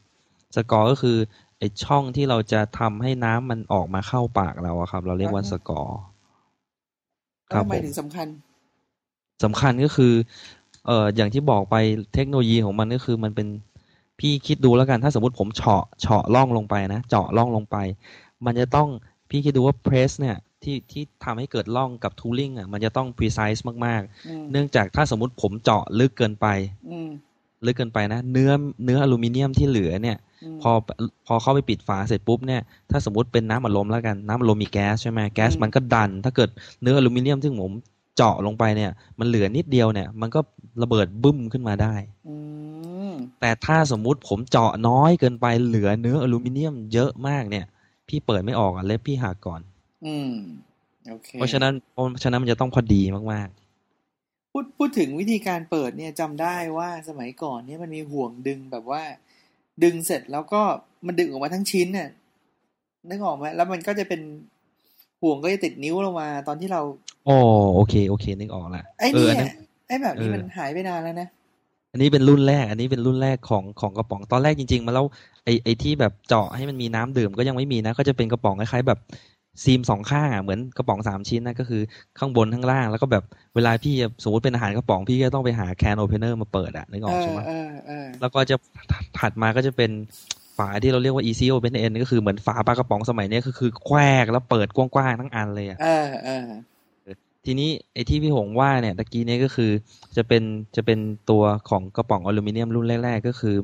สกอร์ก็คือ ไอช่องที่เราจะทำให้น้ำมันออกมาเข้าปากเราอะครับ เราเรียกว่าสกอร์แล้วทำไมผมถึงสำคัญสำคัญก็คือ เอ่ออย่างที่บอกไปเทคโนโลยีของมันก็คือมันเป็นพี่คิดดูแล้วกันถ้าสมมติผมเฉาะเฉาะล่องลงไปนะ เจาะล่องลงไป มันจะต้องพี่คิดดูว่าเพรสเนี่ยที่ที่ทำให้เกิดล่องกับทูริงอะมันจะต้อง precise มากอืมๆเนื่องจากถ้าสมมติผมเจาะลึกเกินไปอืมลึกเกินไปนะ เนื้อเนื้ออลูมิเนียมที่เหลือเนี่ยม พอพอเข้าไปปิดฝาเสร็จปุ๊บเนี่ยถ้าสมมติเป็นน้ำอัดลมแล้วกันน้ำอัดลมมีแก๊สใช่ไหมแก๊สอืมมันก็ดัน ถ้าเกิดเนื้ออลูมิเนียมที่ผมเจาะลงไปเนี่ย มันเหลือนิดเดียวเนี่ย มันก็ระเบิดบึ้มขึ้นมาได้อืมแต่ถ้าสมมุติผมเจาะน้อยเกินไปเหลือเนื้ออลูมิเนียมเยอะมากเนี่ย พี่เปิดไม่ออกอะเล็บพี่หักก่อน อืมโอเคเพราะฉะนั้นเพราะฉะนั้นมันจะต้องพอดีมากพูดพูดถึงวิธีการเปิดเนี่ยจำได้ว่าสมัยก่อนเนี่ยมันมีห่วงดึงแบบว่า ดึงเสร็จแล้วก็มันดึงออกมาทั้งชิ้นเนี่ยนึกออกไหมแล้วมันก็จะเป็นห่วงก็จะติดนิ้วลงมาตอนที่เราๆอ๋อโอเคโอเค นึกออกละไอ้เออเนี่อันนั้นไอ้แบบนี้เออมันหายไปนานแล้วนะอันนี้เป็นรุ่นแรก อันนี้เป็นรุ่นแรกของของกระป๋องตอนแรกจริง ๆ มาแล้วไอไอที่แบบเจาะให้มันมีน้ำดื่มก็ยังไม่มีนะ ก็จะเป็นกระป๋องคล้ายๆแบบ seam สองข้างอะเหมือนกระป๋องสามชิ้นนะก็คือข้างบนข้างล่าง แล้วก็แบบเวลาพี่จะสมมติเป็นอาหารกระป๋องพี่ก็ต้องไปหา can opener มาเปิดอะนึกอเออกอใช่ไหมเออเออแล้วก็จะถัดมาก็จะเป็นฝาที่เราเรียกว่า easy open end ก็คือเหมือนฝาปลากระป๋องสมัยเนี้ยก็คือแควกแล้วเปิดกว้างๆทั้งอันเลยอะเออเออทีนี้ไอ้ที่พี่หงว่าเนี่ยตะกี้เนี้ยก็คือจะเป็นจะเป็นตัวของกระป๋องอลูมิเนียมรุ่นแรกๆก็คือ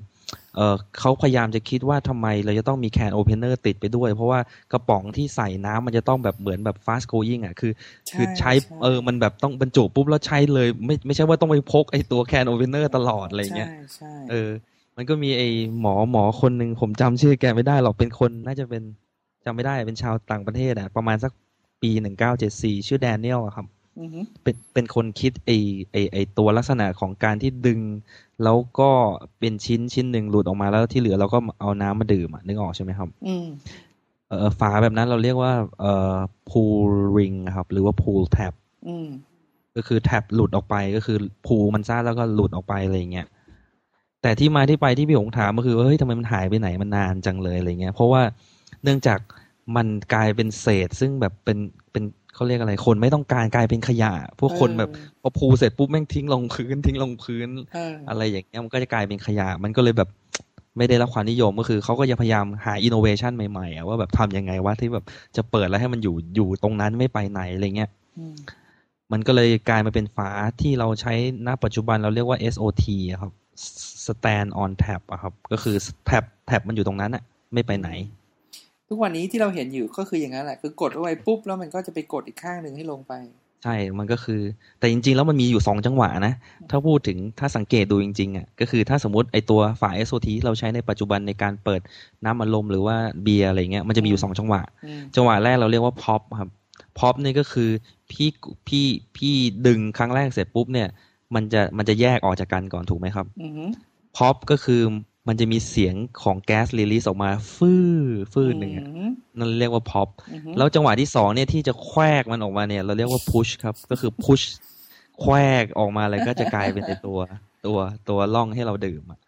เออเขาพยายามจะคิดว่าทำไมเราจะต้องมี can opener ติดไปด้วย เพราะว่ากระป๋องที่ใส่น้ำมันจะต้องแบบเหมือนแบบ fast going อะคือ คือใช้เออมันแบบต้องบรรจุปุ๊บแล้วใช้เลย ไม่ไม่ใช่ว่าต้องไปพกไอ้ตัว can opener ตลอดอะไรเงี้ยใช่ใช่เออ มันก็มีไอ้หมอหมอคนหนึ่งผมจำชื่อแกไม่ได้หรอกเป็นคนน่าจะเป็นจำไม่ได้เป็นชาวต่างประเทศอะประมาณสักปีหนึ่งเก้าเจ็ดสี่ชื่อแดเนียลอะครับอือฮึ เป็นเป็นคนคิดไอไอไอตัวลักษณะของการที่ดึง แล้วก็เป็นชิ้นชิ้นหนึ่งหลุดออกมาแล้วที่เหลือเราก็เอาน้ำมาดื่มอะนึกออกใช่ไหมครับ อืมเออฝาแบบนั้นเราเรียกว่าเอ่อ pool ring ครับ หรือว่า pool tab อืมก็คือแท็บหลุดออกไปก็คือพูมันซ่าแล้วก็หลุดออกไปอะไรเงี้ยแต่ที่มาที่ไปที่พี่หงถามก็คือว่าเฮ้ยทำไมมันหายไปไหนมันนานจังเลยอะไรเงี้ยเพราะว่าเนื่องจากมันกลายเป็นเศษซึ่งแบบเป็นเป็น เขาเรียกอะไรคนไม่ต้องการกลายเป็นขยะ พวกคนแบบพอพูเสร็จปุ๊บแม่งทิ้งลงพื้นทิ้งลงพื้นเอออะไรอย่างเงี้ยมันก็จะกลายเป็นขยะ มันก็เลยแบบไม่ได้รับความนิยมก็คือเขาก็จะพยายามหาอินโนเวชันใหม่ๆอะว่าแบบทำยังไงวะที่แบบจะเปิดแล้วให้มันอยู่อยู่ตรงนั้นไม่ไปไหนอะไรเงี้ยอืมมันก็เลยกลายมาเป็นฝาที่เราใช้ณปัจจุบันเราเรียกว่า SOT อะครับ stand on tap อะครับ ก็คือ tap tap มันอยู่ตรงนั้นอะไม่ไปไหน ทุกวันนี้ที่เราเห็นอยู่ก็คืออย่างนั้นแหละคือกดเอาไว้ปุ๊บแล้วมันก็จะไปกดอีกข้างหนึ่งให้ลงไป ใช่ มันก็คือ แต่จริง ๆ แล้วมันมีอยู่สองจังหวะนะ ถ้าพูดถึงถ้าสังเกตดูจริงๆอะก็คือถ้าสมมติไอตัวฝา SOT ที่เราใช้ในปัจจุบันในการเปิดน้ำอัดลมหรือว่าเบียร์อะไรเงี้ยมันจะมีอยู่สองจังหวะอืมจังหวะแรกเราเรียกว่า pop ครับ pop นี่ก็คือพี่พี่พี่ดึงครั้งแรกเสร็จปุ๊บเนี่ย มันจะมันจะแยกออกจากกันก่อนถูกไหมครับอือฮึพ็อปก็คือ มันจะมีเสียงของแก๊สรีลีสออกมาฟื่อฟื่อหนึ่งอะอืมนั่นเรียกว่าพ็อปอือฮึแล้วจังหวะที่สองเนี่ยที่จะแควกมันออกมาเนี่ย เราเรียกว่าพุชครับ ก็คือพุชแควกออกมาเลยก็จะกลายเป็นในตัวตัวตัวล่องให้เราดื่มอะ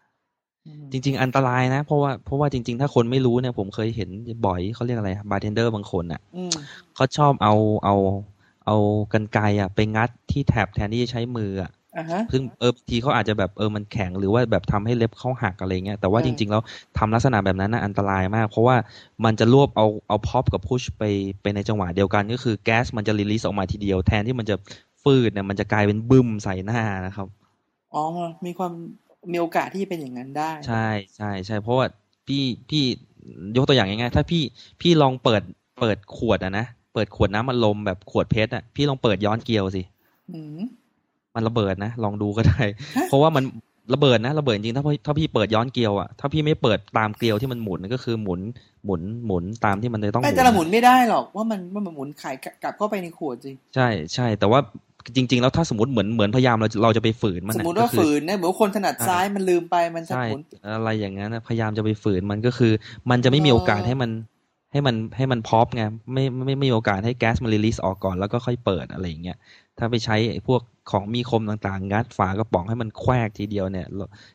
จริง ๆ อันตรายนะ เพราะว่าเพราะว่าจริง ๆ ถ้าคนไม่รู้เนี่ย ผมเคยเห็นบ่อยเขาเรียกอะไรบาร์เทนเดอร์บางคนอะอืมเขาชอบเอาเอาเอากรรไกรอะ ไปงัดที่ tab แทนที่จะใช้มืออะอ่าฮะ ซึ่งเออบางทีเขาอาจจะแบบเออมันแข็งหรือว่าแบบทำให้เล็บเขาหักอะไรเงี้ยแต่ว่าอืมจริง ๆ แล้วทำลักษณะแบบนั้นน่ะอันตรายมาก เพราะว่ามันจะรวบเอาเอาพ็อปกับ push ไปไปในจังหวะเดียวกัน ก็คือแก๊สมันจะ release ออกมาทีเดียวแทนที่มันจะฟืดเนี่ยมันจะกลายเป็นบึ้มใส่หน้านะครับอ๋อมีความมีโอกาสที่จะเป็นอย่างนั้นได้ ใช่ใช่ใช่เพราะว่าพี่พี่ยกตัวอย่างง่ายๆถ้าพี่พี่ลองเปิดเปิดขวดอะนะเปิดขวดน้ำมันลมแบบขวดเพชรอะพี่ลองเปิดย้อนเกลียวสิอื มมันระเบิดนะลองดูก็ได้ เพราะว่ามันระเบิดนะระเบิดจริงถ้าพี่ถ้าพี่เปิดย้อนเกลียวอะถ้าพี่ไม่เปิดตามเกลียวที่มันหมุนก็คือหมุนหมุนหมุนตามที่มันจะต้องหไม่มุนแต่เราหมุนไม่ได้หรอกว่ามันว่ามันหมุนขายกลับเข้าไปในขวดสิใช่ใช่แต่ว่าจริง ๆ แล้วถ้าสมมติเหมือนเหมือนพยายามเราเราจะไปฝืนมันสมอะมติว่าก็คือฝืนนะเหมือนคนถนัดใช่ซ้ายมันลืมไปมันจะใช่หมุนอะไรอย่างนั้นนะพยายามจะไปฝืนมันก็คือ มันจะไม่มีโอกาสอ๋อให้มันให้มันให้มันพอปไงไม่ไม่ไม่ไม่มีโอกาสให้แก๊สมันรีลีสออกก่อนแล้วก็ค่อยเปิดอะไรอย่างเงี้ย ถ้าไปใช้ไอ้พวกของมีคมต่างๆ งัดฝากระป๋องให้มันแควกทีเดียวเนี่ย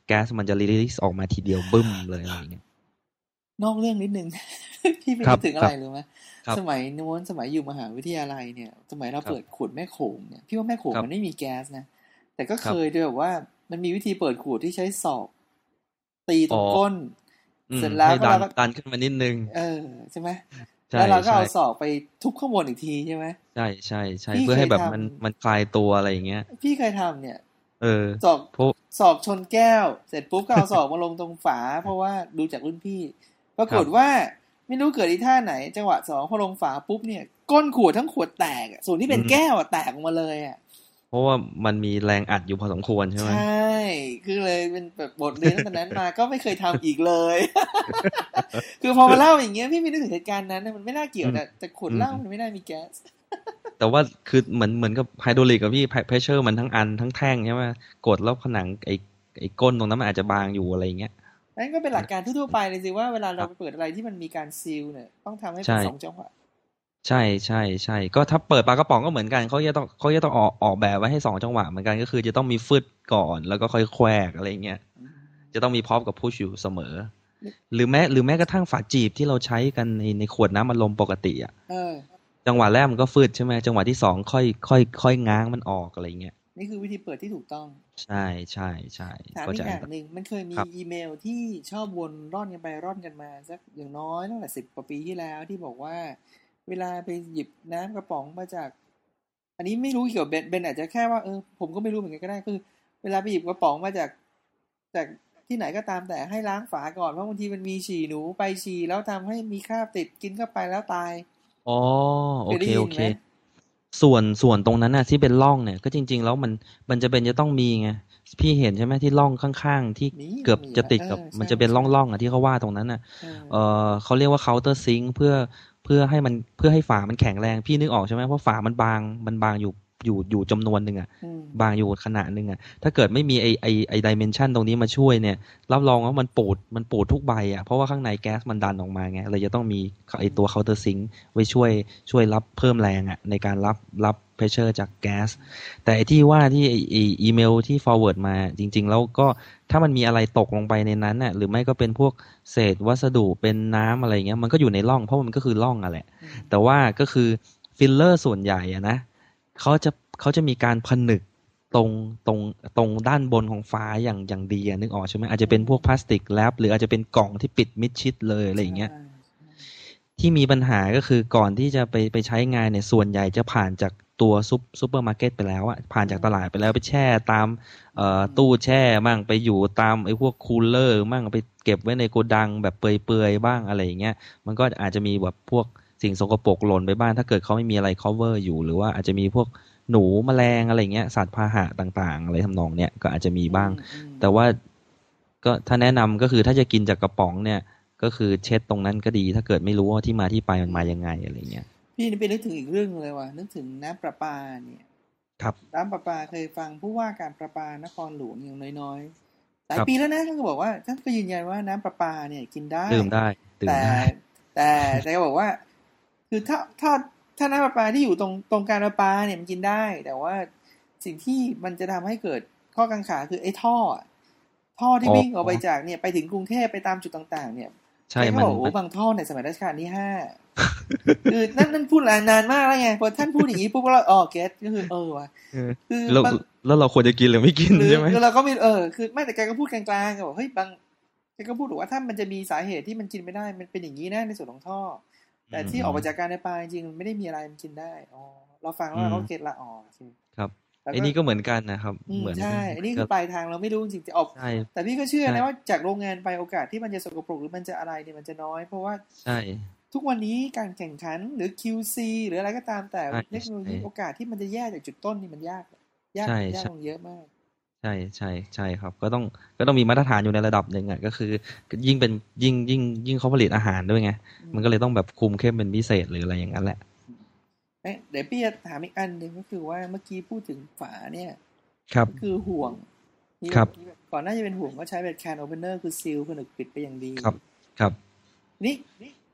แก๊สมันจะรีลีสออกมาทีเดียวบึ้มเลยอะไรอย่างเงี้ยนอกเรื่องนิดนึง พี่ไปครันึบกถึงอะไรรู้ไหมครับสมัยโน้นสมัยอยู่มหาวิทยาลัยเนี่ย สมัยเราครับเปิดขวดแม่โขงเนี่ยพี่ว่าแม่โขงครับมันไม่มีแก๊สนะ แต่ก็ครับเคยด้วยแบบว่ามันมีวิธีเปิดขวดที่ใช้ศอกตีตรอ๋งอก้นอืมเสร็จแล้วให้ดันเราก็ดันขึ้นมานิดนึง เออใช่ไหมใช่ แล้วเราก็ใช่เอาศอกไปทุบข้างบนอีกทีใช่ไหมใช่ใช่ใช่พี่เพื่อให้แบบเคยทำมันมันคลายตัวอะไรอย่างเงี้ย พี่เคยทำเนี่ย เออศอกเพราะศอกชนแก้ว เสร็จปุ๊บก็เอาศอกมาลงตรงฝา เพราะว่าดูจากรุ่นพี่ ปรากฏว่าไม่รู้เกิดอีท่าไหน จังหวะสองพอลงฝาปุ๊บเนี่ย ก้นขวดทั้งขวดแตกอะส่วนที่เป็นแก้วอะแตกออกมาเลยอะเพ ราะว่ามันมีแรงอัดอยู่พอสมควรใช่ไหมใช่ คือเลยเป็นแบบบทเรียนตั้งแต่นั้นมาก็ไม่เคยทำอีกเลย คือพอมาเล่าอย่างเงี้ยพี่ไม่นึกถึงเหตุการณ์นั้นนะมันไม่น่าเกี่ยวแต่แต่ขวดเหล้ามันไม่น่ามีแก๊สแต่ว่าคือเหมือนเหมือนกับไฮโดรลิกกับพี่เพรสเชอร์มันทั้งอันทั้งแท่งใช่ไหมกดแล้วผนังไอ้ไอ้ก้นตรงนั้นมันอาจจะบางอยู่อะไรอย่างเงี้ยนั่นก็เป็นหลักการทั่วๆไปเลยสิว่าเวลาเราไปเปิดอะไรที่มันมีการซีลเนี่ยต้องทำให้ใช่เป็นสองจังหวะ ใช่ใช่ใช่ก็ถ้าเปิดปลากระป๋องก็เหมือนกันเขาจะต้องเขาจะต้องออกออกแบบไว้ให้สองจังหวะเหมือนกันก็คือจะต้องมีฟึดก่อนแล้วก็ค่อยแควกอะไรอย่างเงี้ยจะต้องมีพร้อมกับพุชอยู่เสมอ หรือแม้หรือแม้กระทั่งฝาจีบที่เราใช้กันในในขวดน้ำมันลมปกติอะเออจังหวะแรกมันก็ฟืดใช่ไหมจังหวะที่สองค่อยค่อยค่อยง้างมันออกอะไรเงี้ยนี่คือวิธีเปิดที่ถูกต้อง ใช่ใช่ใช่ถามเข้าอีใจกอย่างหนึ่งมันเคยมีครับอีเมลที่ชอบวนร่อนกันไปร่อนกันมาสักอย่างน้อยตั้งแต่สิบกว่าปีที่แล้วที่บอกว่า เวลาไปหยิบน้ำกระป๋องมาจาก อันนี้ไม่รู้เกี่ยวกับเบนเบนอาจจะแค่ว่าเออผมก็ไม่รู้เหมือนกันก็ได้คือ เวลาไปหยิบกระป๋องมาจาก จากที่ไหนก็ตามแต่ให้ล้างฝาก่อนเพราะบางทีมันมีฉี่หนูไปฉี่แล้วทำให้มีคราบติดกินเข้าไปแล้วตายอ๋อโอเคยได้เคยินโอเคไหมส่วนส่วนตรงนั้นน่ะที่เป็นร่องเนี่ย ก็จริง ๆ แล้วมันมันจะเป็นจะต้องมีไงพี่เห็นใช่ไหมที่ร่องข้างๆ ที่มีเกือบมีจะติดเออกับใช่มันจะเป็นร่องๆอะที่เขาว่าตรงนั้นน่ะเออเออเขาเรียกว่า counter sink เพื่อ เพื่อให้มันเพื่อให้ฝามันแข็งแรงพี่นึกออกใช่ไหมเพราะฝามันบางมันบางอยู่อยู่อยู่จำนวนหนึ่งอะอืมบางอยู่ขนาดหนึ่งอะถ้าเกิดไม่มีไอไอไอดิเมนชันตรงนี้มาช่วยเนี่ย รับรองว่ามันปูดมันปูดทุกใบอะเพราะว่าข้างในแก๊สมันดันออกมาไงเลยจะต้องมีไอตัว countersink ไว้ช่วยช่วยรับเพิ่มแรงอะในการรับรับ pressure จากแก๊สแต่ไอที่ว่าที่ไอไอ้อีเมลที่ forward มาจริง ๆ แล้วก็ถ้ามันมีอะไรตกลงไปในนั้นน่ะหรือไม่ก็เป็นพวกเศษวัสดุเป็นน้ำอะไรเงี้ยมันก็อยู่ในร่องเพราะมันก็คือร่องอะแหละอืมแต่ว่าก็คือฟิลเลอร์ส่วนใหญ่อะนะเขาจะเขาจะมีการผนึกตรงตรงตรงด้านบนของฝาอย่างอย่างดีอะนึกออกใช่ไหมอาจจะเป็นพวกพลาสติก wrap หรืออาจจะเป็นกล่องที่ปิดมิดชิดเลยอะไรอย่างเงี้ยใช่ที่มีปัญหาก็คือก่อนที่จะไปไปใช้งานเนี่ยส่วนใหญ่จะผ่านจาก ตัวซุปซูเปอร์มาร์เก็ตไปแล้วอะผ่านจากตลาดไปแล้วไปแช่ตามเอ่อตู้แช่มั่งไปอยู่ตามไอ้พวก cooler มั่งไปเก็บไว้ในโกดังแบบเปื่อยๆบ้างอะไรอย่างเงี้ยมันก็อาจจะมีแบบพวกสิ่งสกปรกหล่นไปบ้างถ้าเกิดเขาไม่มีอะไร cover อยู่ หรือว่าอาจจะมีพวกหนูแมลงอะไรเงี้ยสัตว์พาหะต่างๆ อะไรทำนองเนี้ยก็อาจจะมีบ้างอืมแต่ว่าก็ถ้าแนะนำก็คือถ้าจะกินจากกระป๋องเนี่ยก็คือเช็ดตรงนั้นก็ดี ถ้าเกิดไม่รู้ว่าที่มาที่ไปมันมายังไงอะไรเงี้ย พี่นี่ไปนึกถึงอีกเรื่องเลยว่ะนึกถึงน้ำประปาเนี่ย ครับน้ำประปาเคยฟังผู้ว่าการประปานครหลวงอย่างน้อยๆหลายปีแล้วนะท่านก็บอกว่าท่านก็ยืนยันว่าน้ำประปาเนี่ยกินได้ดื่มได้ดื่มแต่ได้แต่แต่ก็บอกว่า คือถ้าถ้าถ้าน้ำประปาที่อยู่ตรงตรงการประปาเนี่ยมันกินได้ แต่ว่าสิ่งที่มันจะทำให้เกิดข้อกังขาคือไอ้ท่ออะท่อที่วิ่งออกไปจากเนี่ยไปถึงกรุงเทพไปตามจุดต่าง ๆ เนี่ยใช่แกก็มันบอกโอ้บางท่อในสมัยรัชกาลที่ห้า คือนั่นนั่นพูดนานมากแล้วไงพอท่านพูดอย่างนี้ปุ๊บเราอ๋อเก็ตก็คือเออว่ะเออคือแล้วบางแล้วเราควรจะกินหรือไม่กินหรือใช่ไหมคือเราก็ไม่เออคือไม่แต่แกก็พูดกลางๆก็บอกเฮ้ยบางแกก็พูดบอกว่าถ้ามันจะมีสาเหตุที่มันกินไม่ได้มันเป็นอย่างนี้นะในส่วนของท่อ แต่ที่ออกมาจากการในปลาจริงๆมันไม่ได้มีอะไรมันกินได้อ๋อเราฟังแล้วเราก็เก็ตละอ๋อโอเคครับแล้วไอ้นี่ก็เหมือนกันนะครับอืมเหมือนใช่อันนี้คือปลายทางเราไม่รู้จริงๆจะออกใช่แต่พี่ก็เชื่อใช่นะว่าจากโรงงานไปโอกาสที่มันจะสกปรกหรือมันจะอะไรเนี่ยมันจะน้อย เพราะว่าใช่ ทุกวันนี้การแข่งขันหรือ QC หรืออะไรก็ตามแต่ใช่เทคโนโลยีใช่โอกาสที่มันจะแย่จากจุดต้นนี่มันยาก ยากใช่ยากใช่ลงเยอะมาก ใช่ใช่ใช่ครับ ก็ต้องก็ต้องมีมาตรฐานอยู่ในระดับหนึ่งอะก็คือ ยิ่งเป็นยิ่งยิ่งยิ่งเขาผลิตอาหารด้วยไงอืมมันก็เลยต้องแบบคุมเข้มเป็นพิเศษหรืออะไรอย่างนั้นแหละเอ๊ะเดี๋ยวพี่จะถามอีกอันหนึ่งก็คือว่าเมื่อกี้พูดถึงฝาเนี่ย ครับก็คือห่วงที่ครับที่แบบก่อนหน้าจะเป็นห่วงก็ใช้แบบแคนโอเ n นเนอร์คือซีลผนึกปิดไปอย่างดีครับ ครับ นี่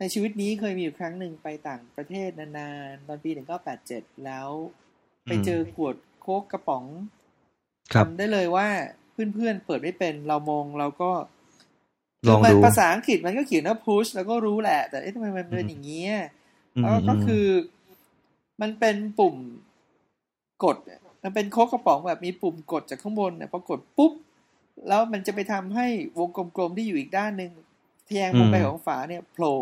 ในชีวิตนี้เคยมีอยู่ครั้งหนึ่งไปต่างประเทศนานๆ ตอนปีหนึ่งก็แปดเจ็ดแล้ว ไปเจอขวดโค้กกระป๋องครับจำได้เลยว่าเพื่อนๆเปิดไม่เป็นเรามองเราก็ลองคืมันดูภาษาอังกฤษมันก็เขียนว่า push แล้วก็รู้แหละ แต่เอ๊ะทำไมมันเป็นอย่างนี้ยอืมแล้วก็คือมันเป็นปุ่มกดอะมันเป็นโค้กกระป๋องแบบมีปุ่มกดจากข้างบนเนี่ยพอกดปุ๊บ แล้วมันจะไปทำให้วงกลมๆที่อยู่อีกด้านหนึ่งทะแยงลงไปของฝาเนี่ยโผล่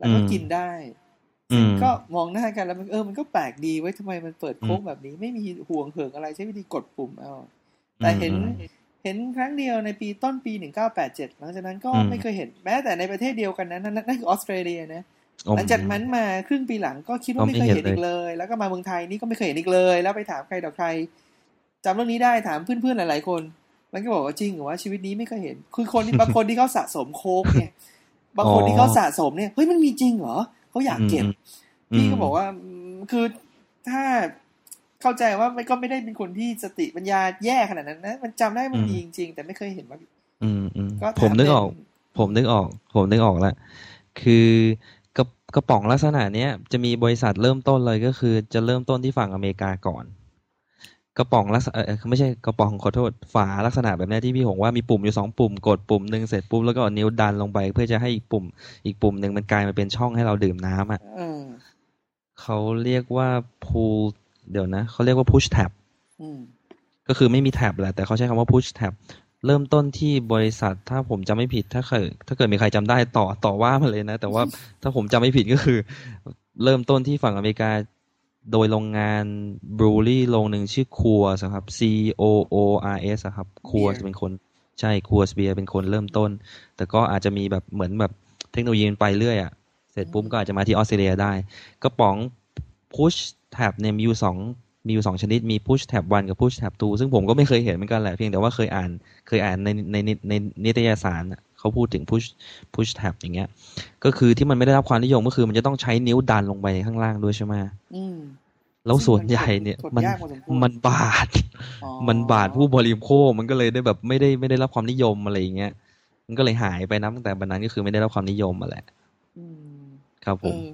แล้วก็กินได้อืมก็มองหน้ากันแล้วมันเออมันก็แปลกดีไว้ยทำไมมันเปิดโค้งแบบนี้ ไม่มีห่วงเหิงอะไรใช้วิธีกดปุ่มเอาแต่เห็นอืมเห็นครั้งเดียวในปีต้นปีหนึ่งเก้าแปดเจ็ดหลังจากนั้นก็อืมไม่เคยเห็นแม้แต่ในประเทศเดียวกันนั้นนั่นนั่นคือออสเตรเลียนะอืมหลังจากนั้นมาครึ่งปีหลังก็คิดว่าก็ไม่ไม่เคยเห็นเห็นอีกเลย แล้วก็มาเมืองไทยนี่ก็ไม่เคยเห็นอีกเลย แล้วไปถามใครต่อใครจำเรื่องนี้ได้ถามเพื่อนๆหลายๆคน มันก็บอกว่าจริงเหรอว่าชีวิตนี้ไม่เคยเห็น คือคนที่บางคนที่เขาสะสมโค้กเนี่ย บางคนที่เขาสะสมเนี่ยเฮ้ยมันมีจริงเหรอเขาอยากเก็บอืมพี่ก็บอกว่าอืมคือถ้าเข้าใจว่ามันก็ไม่ได้เป็นคนที่สติปัญญาแย่ขนาดนั้นนะมันจำได้มันมีจริงๆแต่ไม่เคยเห็นว่าอืมอืมก็ผมนึกออกถามเป็นผมนึกออก ผมนึกออกแล้วคือกระกระป๋องลักษณะเนี้ยจะมีบริษัทเริ่มต้นเลยก็คือจะเริ่มต้นที่ฝั่งอเมริกาก่อน กระป๋องลักษณะเออไม่ใช่กระป๋องขอโทษฝาลักษณะแบบเนี้ยที่พี่หงว่ามีปุ่มอยู่สองปุ่มกดปุ่มหนึ่งเสร็จปุ๊บแล้วก็เอานิ้วดันลงไป เพื่อจะให้อีกปุ่ม อีกปุ่มหนึ่งมันกลายมาเป็นช่องให้เราดื่มน้ำอะเออเขาเรียกว่า pull เดี๋ยวนะเขาเรียกว่า push tab อืมก็คือไม่มีแท็บแหละแต่เขาใช้คำว่า push tab เริ่มต้นที่บริษัทถ้าผมจำไม่ผิดถ้าเคยถ้าเกิดมีใครจำได้ต่อต่อว่ามาเลยนะ แต่ว่าถ้าผมจำไม่ผิดก็คือ เริ่มต้นที่ฝั่งอเมริกา โดยโรงงานบรูลี่โรงหนึ่งชื่อคัวสครับ C O O R S อะครับคัว Beer เป็นคนใช่คัวสเบียเป็นคนเริ่มต้น แต่ก็อาจจะมีแบบเหมือนแบบเทคโนโลยีมันไปเรื่อยอะเสร็จปุ๊บก็อาจจะมาที่ออสเตรเลียได้ กระป๋อง push tab เนี่ยมีอยู่สองมีอยู่สองชนิดมี push tab 1 กับ push tab 2 ซึ่งผมก็ไม่เคยเห็นเหมือนกันแหละเพียงแต่ว่าเคยอ่านเคยอ่านในในในในนิตยสารอะเขาพูดถึง push push tab อย่างเงี้ย ก็คือที่มันไม่ได้รับความนิยมก็คือมันจะต้องใช้นิ้วดันลงไปข้างล่างด้วยใช่ไหมอืม แล้วส่วนใหญ่เนี่ยกดมันยากพอสมควรมันบาดอ๋อมันบาดผู้บริโภคมันก็เลยได้แบบไม่ได้ไม่ได้รับความนิยมอะไรอย่างเงี้ย มันก็เลยหายไปนะตั้งแต่บันนั้นก็คือไม่ได้รับความนิยมมาแหละอืมครับผเอมอ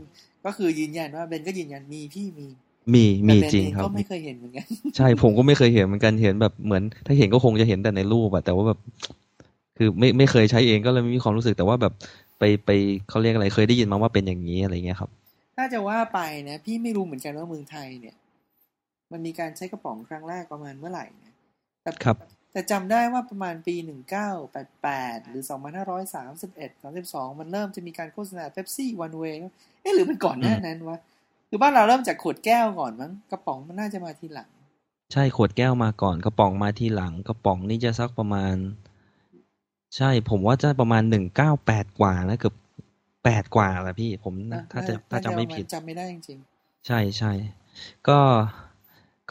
ก็คือยืนยันว่าเบนก็ยืนยันมีพี่มี มีมีแต่เบนจริงเองครับก็ไม่เคยเห็นเหมือนกันใช่ผมก็ไม่เคยเห็นเหมือนกันเห็นแบบเหมือน ถ้าเห็นก็คงจะเห็นแต่ในรูปอะแต่ว่าแบบคือไม่ไม่เคยใช้เองก็เลยไม่มีความรู้สึกแต่ว่าแบบไปไปเขาเรียกอะไรเคยได้ยินมาว่าเป็นอย่างนี้อะไรเงี้ยครับ ถ้าจะว่าไปนะพี่ไม่รู้เหมือนกันว่าเมืองไทยเนี่ย มันมีการใช้กระป๋องครั้งแรกประมาณเมื่อไหร่นะแต่ครับแต่จำได้ว่าประมาณปีหนึ่งเก้าแปดแปดหรือสองพันห้าร้อยสามสิบเอ็ดสามสิบสองมันเริ่มจะมีการโฆษณาเ e ปซี่วันเวเอ๊ะหรือมันก่อนหน้านั้นวะคือบ้านเราเริ่มจากขวดแก้วก่อนมั้งกระป๋องมันน่าจะมาทีหลัง ใช่ขวดแก้วมาก่อนกระป๋องมาทีหลัง กระป๋องนี่จะสักประมาณ ใช่ผมว่าจะประมาณหนึ่งเก้าแปดกว่านะเกือบ แปดกว่าแหละพี่ผมนะถ้าจะถ้าจำไม่ผิดจำไม่ได้จริงใช่ใช่ก็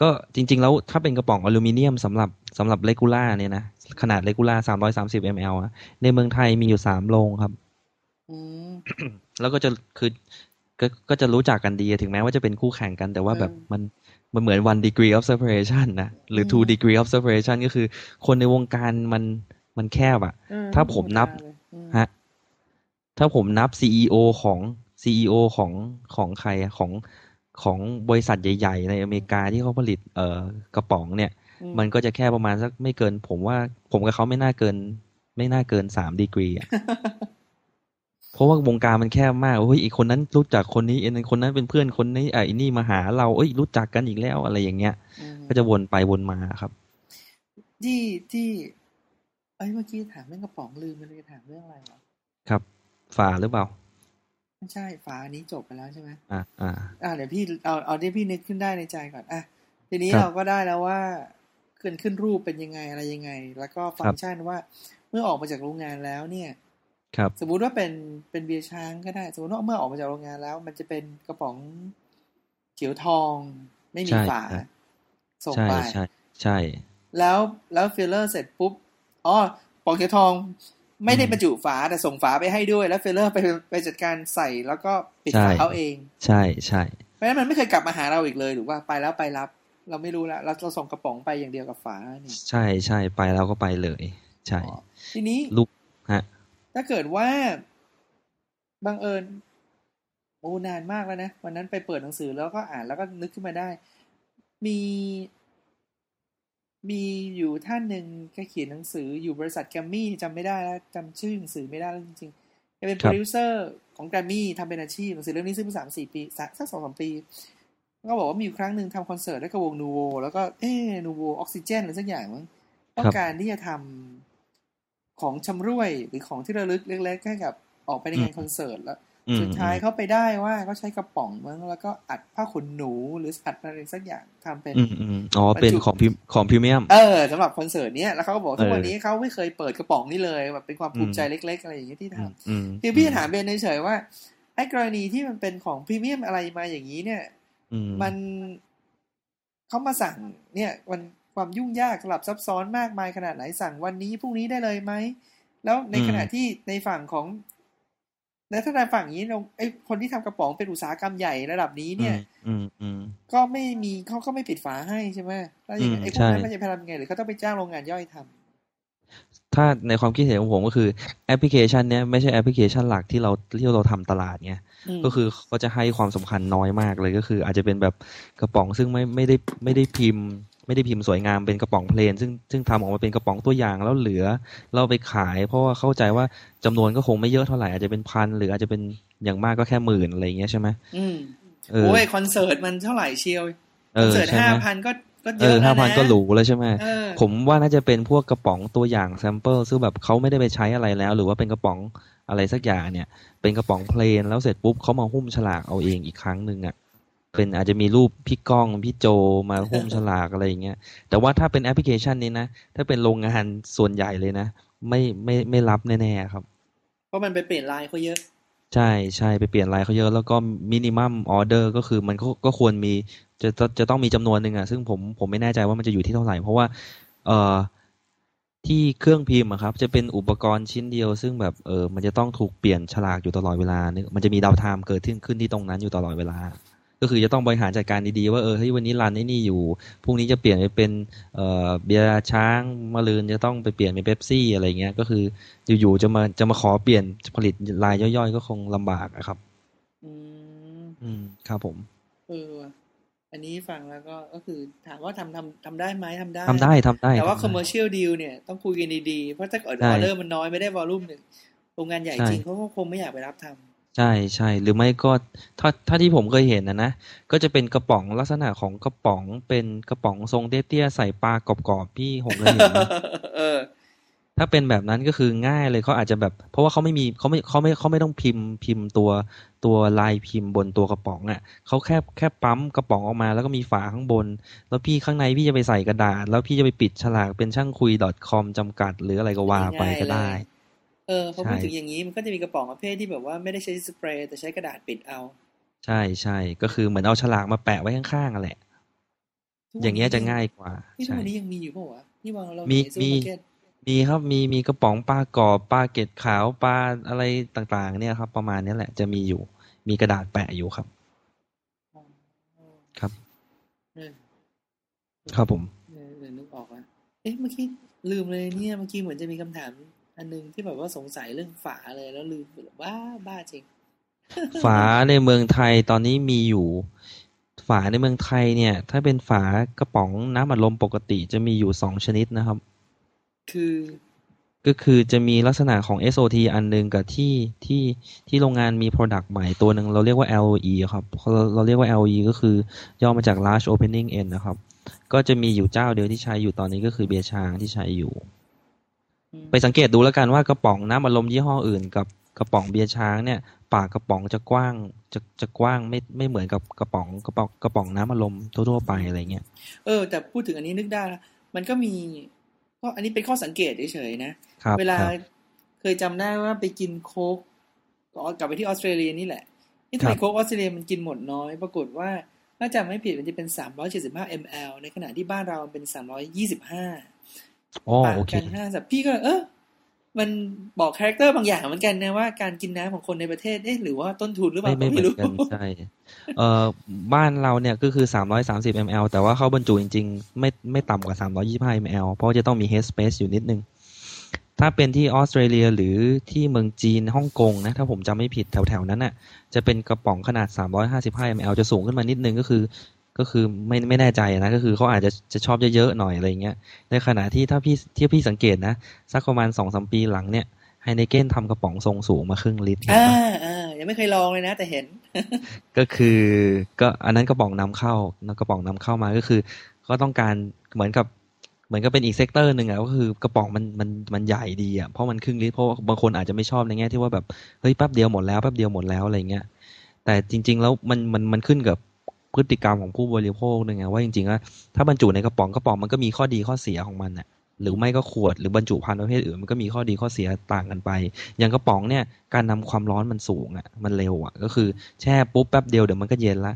ก็จริง ๆ แล้วถ้าเป็นกระป๋องอลูมิเนียมสำหรับสำหรับเลกูล่าเนี่ยนะ ขนาดเลกูล่าสามร้อยสามสิบมลอะในเมืองไทยมีอยู่สามโรงครับๆอืมแล้วก็จะคือก็ก็จะรู้จักกันดีถึงแม้ว่าจะเป็นคู่แข่งกัน แต่ว่าแบบเออมันมันเหมือน one degree of separation นะ หรือ two อืม degree of separation ก็คือ คนในวงการมันมันแคบอะเออถ้าผมนับธรรมดาเลยอืมฮะ ถ้าผมนับซีอของซีอของของใครอะของของบริษัทใหญ่ ๆ ในอเมริกาที่เขาผลิตเอ่อกระป๋องเนี่ยอืมันก็จะแค่ประมาณสักไม่เกิน ผมว่าผมกับเขาไม่น่าเกิน ไม่น่าเกินสามดีกรีอะเพราะว่าวงการมันแคบมากเฮ้ยอีกคนนั้นรู้จักคนนี้เอ็นคนนั้นเป็นเพื่อนคนนี้ไอ้นี่มาหาเราเอ้ยรู้จักกันอีกแล้วอะไรอย่างเงี้ยอืมก็จะวนไปวนมาครับที่ที่ไอ้ยเมื่อกี้ถามเรื่องกระป๋องลืมไปเลยถามเรื่องอะไรวะครับ ฝาหรือเปล่าไม่ใช่ฝาอันนี้จบไปแล้วใช่ไหมอ่าอ่าอ่าเดี๋ยวพี่เอาเอาที่พี่นึกขึ้นได้ในใจก่อนอะทีนี้ครับเราก็ได้แล้วว่าขึ้นขึ้นรูปเป็นยังไงอะไรยังไง แล้วก็ฟังก์ชันว่าเมื่อออกมาจากโรงงานแล้วเนี่ย ครับ สมมุติว่าเป็นเป็นเบียร์ช้างก็ได้ สมมติว่าเมื่อออกมาจากโรงงานแล้ว มันจะเป็นกระป๋องเขียวทองไม่มีใช่ฝาใช่ส่งใช่ไปใช่ใช่ แล้วแล้วฟิลเลอร์เสร็จปุ๊บอ๋อกระป๋องเขียวทอง ไม่ได้อืมบรรจุฝาแต่ส่งฝาไปให้ด้วย แล้วฟิลเลอร์ไปไปจัดการใส่แล้วก็ปิดใช่ฝาเขาเอง ใช่ใช่เพราะฉะนั้นมันไม่เคยกลับมาหาเราอีกเลยหรือว่าไปแล้วไปรับ เราไม่รู้แล้วเราเราส่งกระป๋องไปอย่างเดียวกับฝาเนี่ยใช่ใช่ไปแล้วก็ไปเลย ใช่อ๋อทีนี้ลูกฮะ ถ้าเกิดว่าบังเอิญโอ้นานมากแล้วนะวันนั้นไปเปิดหนังสือแล้วก็อ่านแล้วก็นึกขึ้นมาได้ มี มีอยู่ท่านหนึ่งแกเขียนหนังสืออยู่บริษัทแกรมมี่จำไม่ได้แล้วจำชื่อหนังสือไม่ได้แล้วจริงๆแกเป็นโปรดิวเซอร์ของแกรมมี่ทำเป็นอาชีพหนังสือเล่มนี้ซื้อมาสามสี่ปีสักสักสองสามปีก็บอกว่ามีอยู่ครั้งหนึ่งทำคอนเสิร์ตด้วยกับวงนูโวแล้วก็เอ๊นูโวออกซิเจนหรือสักอย่างมั้งต้องการที่จะทำของชำร่วยหรือของที่ระลึกเล็กๆให้กับออกไปในงานคอนเสิร์ตแล้วอืม สุดท้ายเขาไปได้ว่าเขาใช้กระป๋องมั้งแล้วก็อัดผ้าขนหนูหรืออัดอะไรสักอย่างทำเป็นอืมอืมอ๋อเป็นบรรจุของพิมของพรีเมียมเออสำหรับคอนเสิร์ตเนี้ยแล้วเขาก็บอกเออทุกวันนี้เขาไม่เคยเปิดกระป๋องนี่เลยแบบเป็นความภูมิใจอืมเล็ก ๆ อะไรอย่างเงี้ยที่ทำอืมอืมคือพี่จะถามเบนเฉยๆว่าไอ้กรณีที่มันเป็นของพรีเมียมอะไรมาอย่างนี้เนี่ยอืมมันเขามาสั่งเนี่ยมันความยุ่งยากสลับซับซ้อนมากมายขนาดไหนสั่งวันนี้พรุ่งนี้ได้เลยไหมแล้วในขณะที่ในฝั่งของในถ้าในฝั่งนี้เราไอ้คนที่ทำกระป๋องเป็นอุตสาหกรรมใหญ่ระดับนี้เนี่ย อืมอืมก็ไม่มีเขาก็ไม่ปิดฝาให้ใช่ไหมแล้วอย่างอืมไอ้พวกนั้นใช่มันจะไปทำยังไงหรือเขาต้องไปจ้างโรงงานย่อยทำถ้าในความคิดเห็นของผมก็คือแอปพลิเคชันเนี้ยไม่ใช่แอปพลิเคชันหลักที่เราที่เราทำตลาดไงมก็คือเขาจะให้ความสำคัญน้อยมากเลยก็คือ อาจจะเป็นแบบกระป๋องซึ่งไม่ไม่ได้ไม่ได้พิมพ์ ไม่ได้พิมพ์สวยงามเป็นกระป๋อง plain ซึ่งซึ่งทำออกมาเป็นกระป๋องตัวอย่างแล้วเหลือเราไปขาย เพราะว่าเข้าใจว่าจำนวนก็คงไม่เยอะเท่าไหร่อาจจะเป็นพันหรืออาจจะเป็นอย่างมากก็แค่หมื่นอะไรอย่างเงี้ยใช่ไหมอืมเออโอ้ยคอนเสิร์ตมันเท่าไหร่เชียวเอคอนอเสิร์ตใช่ห้าไหมพันก็ก็เอเยออะห้าแล้วพันนะก็หรูแล้วใช่ไหมเออผมว่าน่าจะเป็นพวกกระป๋องตัวอย่าง sample ซึ่งแบบเขาไม่ได้ไปใช้อะไรแล้ว หรือว่าเป็นกระป๋องอะไรสักอย่างเนี่ย เป็นกระป๋อง plain แล้วเสร็จปุ๊บเขามาหุ้มฉลากเอาเองอีกครั้งหนึ่งอะ เป็นอาจจะมีรูปพี่ก้องพี่โจมาหุ้มฉลากอะไรอย่างเงี้ยแต่ว่าถ้าเป็นแอปพลิเคชันนี้นะถ้าเป็นโรงงานส่วนใหญ่เลยนะไม่ไม่ไม่รับแน่ๆครับ เพราะมันไปเปลี่ยนลายเขาเยอะใช่ใช่ไปเปลี่ยนลายเขาเยอะ แล้วก็ minimum order ก็คือมันก็ก็ควรมีจะจะจะต้องมีจำนวนหนึ่งอะซึ่งผมผมไม่แน่ใจว่ามันจะอยู่ที่เท่าไหร่ เพราะว่า เอ่อที่เครื่องพิมพ์อะครับ จะเป็นอุปกรณ์ชิ้นเดียว ซึ่งแบบเออมันจะต้องถูกเปลี่ยนฉลากอยู่ตลอดเวลานึกมันจะมี downtime เกิดขึ้นขึ้นที่ตรงนั้นอยู่ตลอดเวลา ก็คือจะต้องบริหารจัดการดีๆว่าเออเฮ้ยวันนี้รันไอ้นี่อยู่พรุ่งนี้จะเปลี่ยนไปเป็นเอ่อเบียร์ช้างมะรืนจะต้องไปเปลี่ยนเป็นเบปซี่อะไรเงี้ยก็คืออยู่ๆจะมาจะมาขอเปลี่ยนผลิตลายย่อยๆ ก็คงลำบากอะครับ อืมอืมครับผมเออว่ะอันนี้ฟังแล้วก็ก็คือถามว่าทำทำทำได้ไหมทำได้ทำได้ทำได้ แต่ว่าทำได้ commercial deal เนี่ยต้องคุยกันดีๆ เพราะถ้าเกิดใช่ออเดอร์มันน้อยไม่ได้วอลลุ่มหนึ่งโรงงานใหญ่ใช่จริงเขาก็คงไม่อยากไปรับทำ ใช่ใช่หรือไม่ก็ถ้าถ้าที่ผมเคยเห็นนะนะก็จะเป็นกระป๋องลักษณะของกระป๋องเป็นกระป๋องทรงเตี้ยๆใส่ปลากรอบๆพี่ผมเคยเห็นนะเออถ้าเป็นแบบนั้นก็คือง่ายเลยเขาอาจจะแบบ เพราะว่าเขาไม่มีเขาไม่เขาไม่เขาไม่ต้องพิมพ์พิมพ์ตัวตัวลายพิมพ์บนตัวกระป๋องอะเขาแค่แค่ปั๊มกระป๋องออกมาแล้วก็มีฝาข้างบน แล้วพี่ข้างในพี่จะไปใส่กระดาษ แล้วพี่จะไปปิดฉลากเป็นช่างคุย .com จำกัด หรืออะไรก็ว่าไปก็ได้ง่ายๆ เลยเออพอใช่พูดถึงอย่างนี้มันก็จะมีกระป๋องประเภทที่แบบว่าไม่ได้ใช้สเปรย์แต่ใช้กระดาษปิดเอา ใช่ใช่ก็คือเหมือนเอาฉลากมาแปะไว้ข้างๆอะแหละทุกวันนี้อย่างเงี้ยจะง่ายกว่านี่ทุกใช่วันนี้ยังมีอยู่เปล่าวะนี่วางเรามีในซูเปอร์มาร์เก็ตมีครับมีมีกระป๋องปลากรอบปลาเกล็ดขาวปลาอะไรต่างๆ เนี่ยครับ ประมาณเนี้ยแหละจะมีอยู่ มีกระดาษแปะอยู่ครับ ครับเออครับผมเออเออนึกออกแล้วเอ๊ะเมื่อกี้ลืมเลยเนี่ยเมื่อกี้เหมือนจะมีคำถาม อันนึงที่แบบว่าสงสัยเรื่องฝาเลยแล้วลืมไปบ้าบ้าจริง ฝาในเมืองไทยตอนนี้มีอยู่ ฝาในเมืองไทยเนี่ย ถ้าเป็นฝากระป๋องน้ำอัดลมปกติจะมีอยู่สองชนิดนะครับ คือก็คือจะมีลักษณะของ SOT อันหนึงกับที่ที่ที่โรงงานมี Product ใหม่ตัวหนึ่งเราเรียกว่า LOE ครับเราเราเรียกว่า LOE ก็คือย่อมาจาก Large Opening End นะครับ ก็จะมีอยู่เจ้าเดียวที่ใช้อยู่ตอนนี้ก็คือเบียร์ช้างที่ใช้อยู่อืม ไปสังเกตดูแล้วกันว่ากระป๋องน้ำอัดลมยี่ห้ออื่น กับกระป๋องเบียร์ช้างเนี่ย ปากกระป๋องจะกว้างจะจะกว้างไม่ไม่เหมือนกับกระป๋องกระป๋องกระป๋องน้ำอัดลมทั่วๆไปอะไรเงี้ยเออแต่พูดถึงอันนี้นึกได้ละมันก็มีก็อันนี้เป็นข้อสังเกตเฉยๆนะครับเวลาครับเคยจำได้ว่าไปกินโค้กก็กลับไปที่ออสเตรเลียนี่แหละที่ไทครัยบโค้กออสเตรเลียมันกินหมดน้อย ปรากฏว่าถ้าจำไม่ผิดมันจะเป็น 375 ml ในขณะที่บ้านเรามันเป็น 325 อ๋อต่างโอเคกันห้าสับพี่ก็เออมันบอกคาแรคเตอร์บางอย่างเหมือนกันนะว่าการกินน้ำของคนในประเทศเอ๊ะหรือว่าต้นทุนหรือเปไม่ล่าไม่ก็เหมืไม่อนรู้กันใช่เอ่อบ้านเราเนี่ยก็คือ330 ml แต่ว่าเขาบรรจุจริง ๆ ไม่ไม่ต่ำกว่า325 ml เพราะจะต้องมี head space อยู่นิดนึง ถ้าเป็นที่ออสเตรเลียหรือที่เมืองจีนฮ่องกงนะ ถ้าผมจำไม่ผิดแถวๆนั้นน่ะจะเป็นกระป๋องขนาด 355 ml จะสูงขึ้นมานิดนึงก็คือ ก็คือไม่ไม่แน่ใจนะก็คือเขาอาจจะจะชอบเยอะๆหน่อยอะไรเงี้ยในขณะที่ถ้าพี่ที่พี่สังเกตนะสักประมาณสองสมปีหลังเนี่ยไฮเนเกนทำกระป๋องทรงสูงมาครึ่งลิตรเห็นอ่าปะอ่ายังไม่เคยลองเลยนะ แต่เห็น ก็คือก็อันนั้นกระป๋องนำเข้ากระป๋องนำเข้ามาก็คือ ก็ต้องการเหมือนกับเหมือนกับเป็นอีก sector หนึ่งอะก็คือกระป๋องมันมันมันใหญ่ดีอะเพราะมันครึ่งลิตรเพราะว่าบางคนอาจจะไม่ชอบในแง่ที่ว่าแบบเฮ้ยแป๊บเดียวหมดแล้วแป๊บเดียวหมดแล้วอะไรเงี้ยแต่จริง ๆ แล้วมันมันมันขึ้นกับ พฤติกรรมของผู้บริโภคด้วยไงว่าจริงๆแล้วถ้าบรรจุในกระป๋องกระป๋องมันก็มีข้อดีข้อเสียของมันอะหรือไม่ก็ขวดหรือบรรจุภัณฑ์ประเภทอื่นมันก็มีข้อดีข้อเสียต่างกันไป อย่างกระป๋องเนี่ยการนำความร้อนมันสูงอะมันเร็วอะก็คือแช่ปุ๊บแป๊บเดียวเดี๋ยวมันก็เย็นละ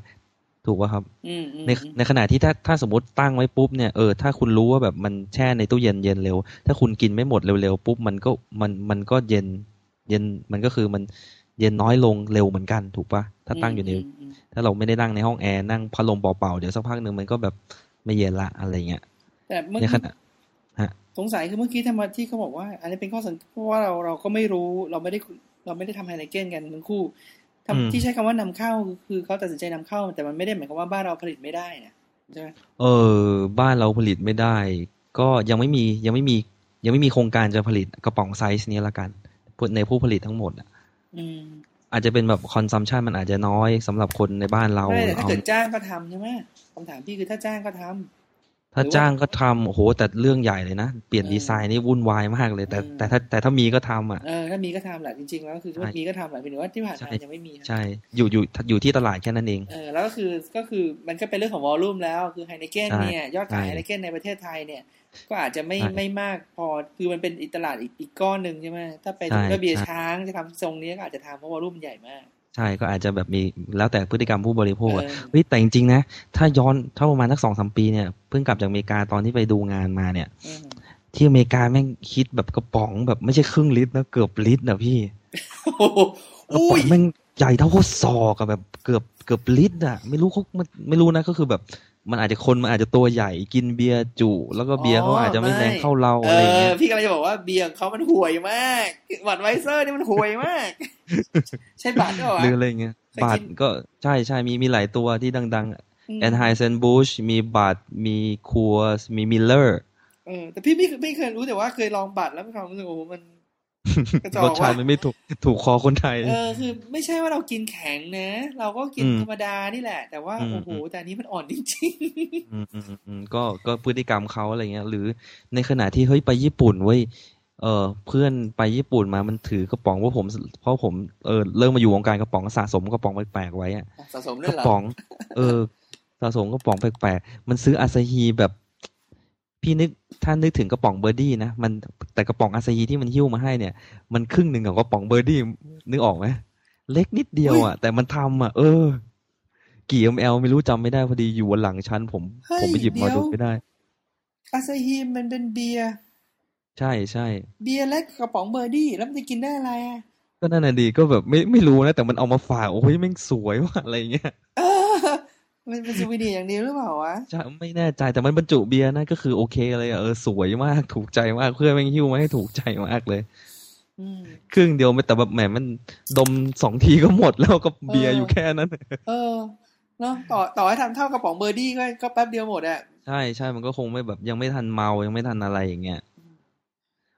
ถูกป่ะครับอืมอืมในในขณะที่ถ้าถ้าสมมติตั้งไว้ปุ๊บเนี่ยเออถ้าคุณรู้ว่าแบบมันแช่ในตู้เย็นเย็นเร็ว ถ้าคุณกินไม่หมดเร็วๆปุ๊บมันก็มันมันก็เย็น เย็นมันก็คือมันเย็นน้อยลงเร็วเหมือนกันถูกปะ ถ้าตั้งอยู่ในมมถ้าเราไม่ได้นั่งในห้องแอร์นั่งพัดลมเป่าๆเดี๋ยวสักพักหนึ่งมันก็แบบไม่เย็นละอะไรเงี้ยแต่เมื่อในขกี้ณะสงสัยคือเมื่อกี้ทำไมที่เขาบอกว่า อันนี้เป็นข้อสังเพราะว่าเราเราก็ไม่รู้เราไม่ได้เราไม่ได้ทำไฮไนเกนกันทั้งคู่ทำอืมที่ใช้คำว่านำเข้าคือคือเขาตัดสินใจนำเข้า แต่มันไม่ได้หมายความว่าบ้านเราผลิตไม่ได้นะใช่ไหมเออ บ้านเราผลิตไม่ได้ ก็ยังไม่มียังไม่มี ยังไม่มีโครงการจะผลิตกระป๋องไซส์นี้ละกันในผู้ผลิตทั้งหมดอะ อืมอาจจะเป็นแบบ consumption มันอาจจะน้อยสำหรับคนในบ้านเราไม่แต่ถ้าเอาเกิดจ้างก็ทำใช่ไหมคำถามพี่คือถ้าจ้างก็ทำ ถ้าหรือว่าจ้างก็ทำโอ้โหแต่เรื่องใหญ่เลยนะ เปลี่ยนเออดีไซน์นี่วุ่นวายมากเลย แต่เออแต่ถ้าแต่ถ้ามีก็ทำอะเออถ้ามีก็ทำแหละจริงๆแล้วคือว่าใช่มีก็ทำแหละเพียงแต่ว่าที่ผ่านใช่มายังไม่มีนะใช่อยู่อยู่อยู่ที่ตลาดแค่นั้นเองเออแล้วก็คือก็คือมันก็เป็นเรื่องของวอลลุ่มแล้วคือไฮเนเกนใช่เนี่ยยอดขายใช่ไฮเนเกนในประเทศไทยเนี่ย ก็อาจจะไม่ใช่ไม่มากพอคือมันเป็นอีกตลาดอีกอีกก้อนหนึ่งใช่ไหมถ้าไปใช่ถ้าเบียร์ใช่ช้างจะทำทรงนี้ก็อาจจะทำเพราะวอลลุ่มมันใหญ่มาก ใช่ก็อาจจะแบบมีแล้วแต่พฤติกรรมผู้บริโภคอะเออเฮ้ยแต่จริงๆนะ ถ้าย้อนถ้าประมาณสักสองสามปีเนี่ยเพิ่งกลับจากอเมริกาตอนที่ไปดูงานมาเนี่ยอืมที่อเมริกาแม่งคิดแบบกระป๋องแบบไม่ใช่ครึ่งลิตรนะเกือบลิตรนะพี่โอ้โหอุ้ยกระป๋องแม่งใหญ่เท่าข้อศอกอะแบบเกือบเกือบลิตรอะไม่รู้เขามันไม่รู้นะก็คือแบบ มันอาจจะคนมันอาจจะตัวใหญ่กินเบียร์จุ แล้วก็เบียร์เขาอาจจะไม่แรงเท่าเราเออะไรอย่างเงี้อยพี่กำลังจะบอกว่าเบียร์ของเขามันห่วยมาก Budweiser นี่มันห่วยมาก ใช่ Bud ก็วะหรืออะไรเงี้ยเคยกินบาทก็ใช่ใช่มีมีหลายตัวที่ดังอืมๆ Anheuser-Busch มี Budมี Coors มี Millerเออแต่พี่ไม่ไม่เคยรู้แต่ว่าเคยลอง Bud แล้วมีความรู้สึกโอ้โหมันก ระจอกรสชาติว่ะมันไม่ถูกถูกคอคนไทย เออคือ ไม่ใช่ว่าเรากินแข็งนะ เราก็กินอืมธรรมดานี่แหละ แต่ว่าอืมโอ้โหแต่อันนี้มันอ่อนจริงอืมอืมอืมก็ก็พฤติกรรมเขาอะไรเงี้ย หรือในขณะที่เฮ้ยไปญี่ปุ่นเว้ยเออเพื่อนไปญี่ปุ่นมามันถือกระป๋องว่าผมเพราะผมเออเริ่มมาอยู่วงการกระป๋องสะสมกระป๋องแปลกๆไว้อะๆสะสมกระป๋องด้วยเหรอ เออสะสมกระป๋องแปลกๆมันซื้ออาซาฮีแบบ พี่นึกถ้านึกถึงกระป๋องเบอร์ดี้นะมันแต่กระป๋องอาซาฮีที่มันหิ้วมาให้เนี่ย มันครึ่งหนึ่งของกระป๋องเบอร์ดี้นึกออกไหมเล็กนิดเดียวอะ แต่มันทำอะ เออ กี่ ml ไม่รู้จำไม่ได้พอดีอยู่บนหลังชั้นผมเฮ้ยผมไปหยิบมาเดี๋ยวดูไม่ได้อาซาฮิมันเป็นเบียร์ใช่ใช่เบียร์เล็กกระป๋องเบอร์ดี้แล้วมันจะกินได้อะไรอะก็นั่นน่ะดีก็แบบไม่ไม่รู้นะแต่มันเอามาฝากโอ้ยแม่งสวยว่ะอะไรเงี้ยเออ มันเป็นซูวิเนียร์อย่างเดียวหรือเปล่าวะจะไม่แน่ใจแต่มันบรรจุเบียร์นะก็คือโอเคเลยอะเออสวยมากถูกใจมากเพื่อนแม่งหิ้วมาให้ถูกใจมากเลยอืมครึ่งเดียวไม่แต่แบบแหมมันดมสองทีก็หมดแล้วก็เบียร์เออออยู่แค่นั้น เออเนาะต่อต่อให้ทำเท่ากระป๋องเบอร์ดี้ก็ก็แป๊บเดียวหมดอะใช่ใช่มันก็คงไม่แบบยังไม่ทันเมายังไม่ทันอะไรอย่างเงี้ย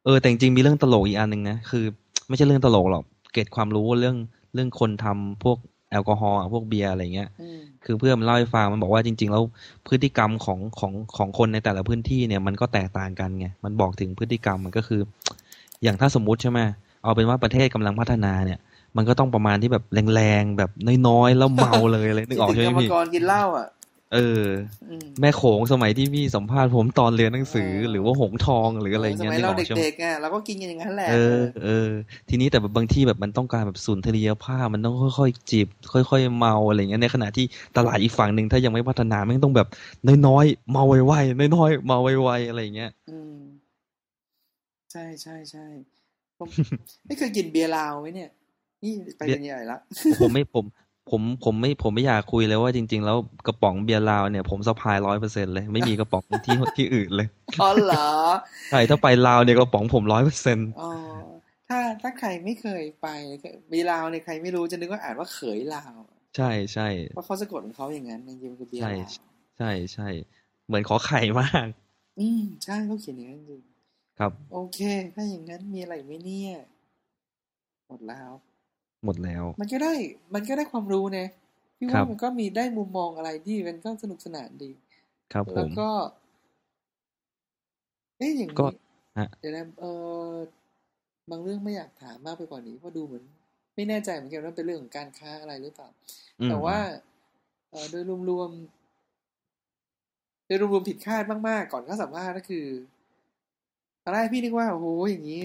เออแต่จริงๆมีเรื่องตลกอีกอันหนึ่งนะคือ ไม่ใช่เรื่องตลกหรอกเกร็ดความรู้เรื่องเรื่องคนทำพวก แอลกอฮอล์อะพวกเบียร์อะไรเงี้ยอืมคือเพื่อนมันเล่าให้ฟังมันบอกว่าจริง ๆ แล้วพฤติกรรมของของของคนในแต่ละพื้นที่เนี่ยมันก็แตกต่างกันไงมันบอกถึงพฤติกรรมมันก็คือ อย่างถ้าสมมุติใช่ไหมเอาเป็นว่าประเทศกำลังพัฒนาเนี่ย มันก็ต้องประมาณที่แบบแรงๆแบบน้อยๆแล้วเมาเลยอะไรนึกออกคิดใช่ถึไหงมกรรมพี่กรกินเหล้าอะ เอออืมแม่โขงสมัยที่พี่สัมภาษณ์ผมตอนเรียนหนังสือเออหรือว่าหงทองหรืออะไรสเงี้ยมัยนึกเราออกใช่ไหมเด็กๆอะเราก็กินกันอย่างนั้นแหละเออเออทีนี้แต่แบบบางที่แบบมันต้องการแบบสุนทรียภาพมันต้องค่อยๆจิบค่อย ๆ เมาอะไรเงี้ยในขณะที่ตลาดอีกฝั่งหนึ่งถ้ายังไม่พัฒนาแม่งต้องแบบน้อยๆเมาไวๆน้อยๆเมาไวๆอะไรเงี้ยอืมใช่ใช่ใช่ผมไม่เคยกินเบียร์ลาวไหมเนี่ยนี่ไปกันใหญ่ละผมไม่ผม ผมผมไม่ผมไม่อยากคุยเลยว่าจริง ๆ แล้วกระป๋องเบียร์ลาวเนี่ยผมสะพายร้อยเปอร์เซ็นเลย ไม่มีกระป๋องที่ที่อื่นเลยอ๋อเหรอใช่ถ้าไปลาวเนี่ยกระป๋องผมร้อยเปอร์เซ็นอ๋อถ้าถ้าใครไม่เคยไปเบียร์ลาวเนี่ยใครไม่รู้จะนึกว่าอ่านว่าเขยลาว ใช่ใช่เพราะเขาสะกดของเขาอย่างนั้นจริงๆมันคือเบียร์ใช่ลาวใช่ใช่เหมือนขอไข่มาก อืมใช่เขาเขียนอย่างนั้นจริงครับ โอเค ถ้าอย่างนั้นมีอะไรไหมเนี่ย หมดแล้ว หมดแล้ว มันก็ได้มันก็ได้ความรู้นะพี่ครัว่าบมันก็มีได้มุมมองอะไรที่มันก็สนุกสนานดี ครับผแล้วมก็เอ๊ะอย่างก็นี้ฮะเดี๋ยวนะเออบางเรื่องไม่อยากถามมากไปกว่านี้เพราะดูเหมือน ไม่แน่ใจเหมือนกันว่าเป็นเรื่องของการค้าอะไรหรือเปล่าอืมแต่ว่า เออโดยรวมๆโดยรวมๆผิดคาดมากๆ ก่อนเข้าสัมภาษณ์ก็คือตอนแรกพี่นึกว่าโอ้โหอย่างนี้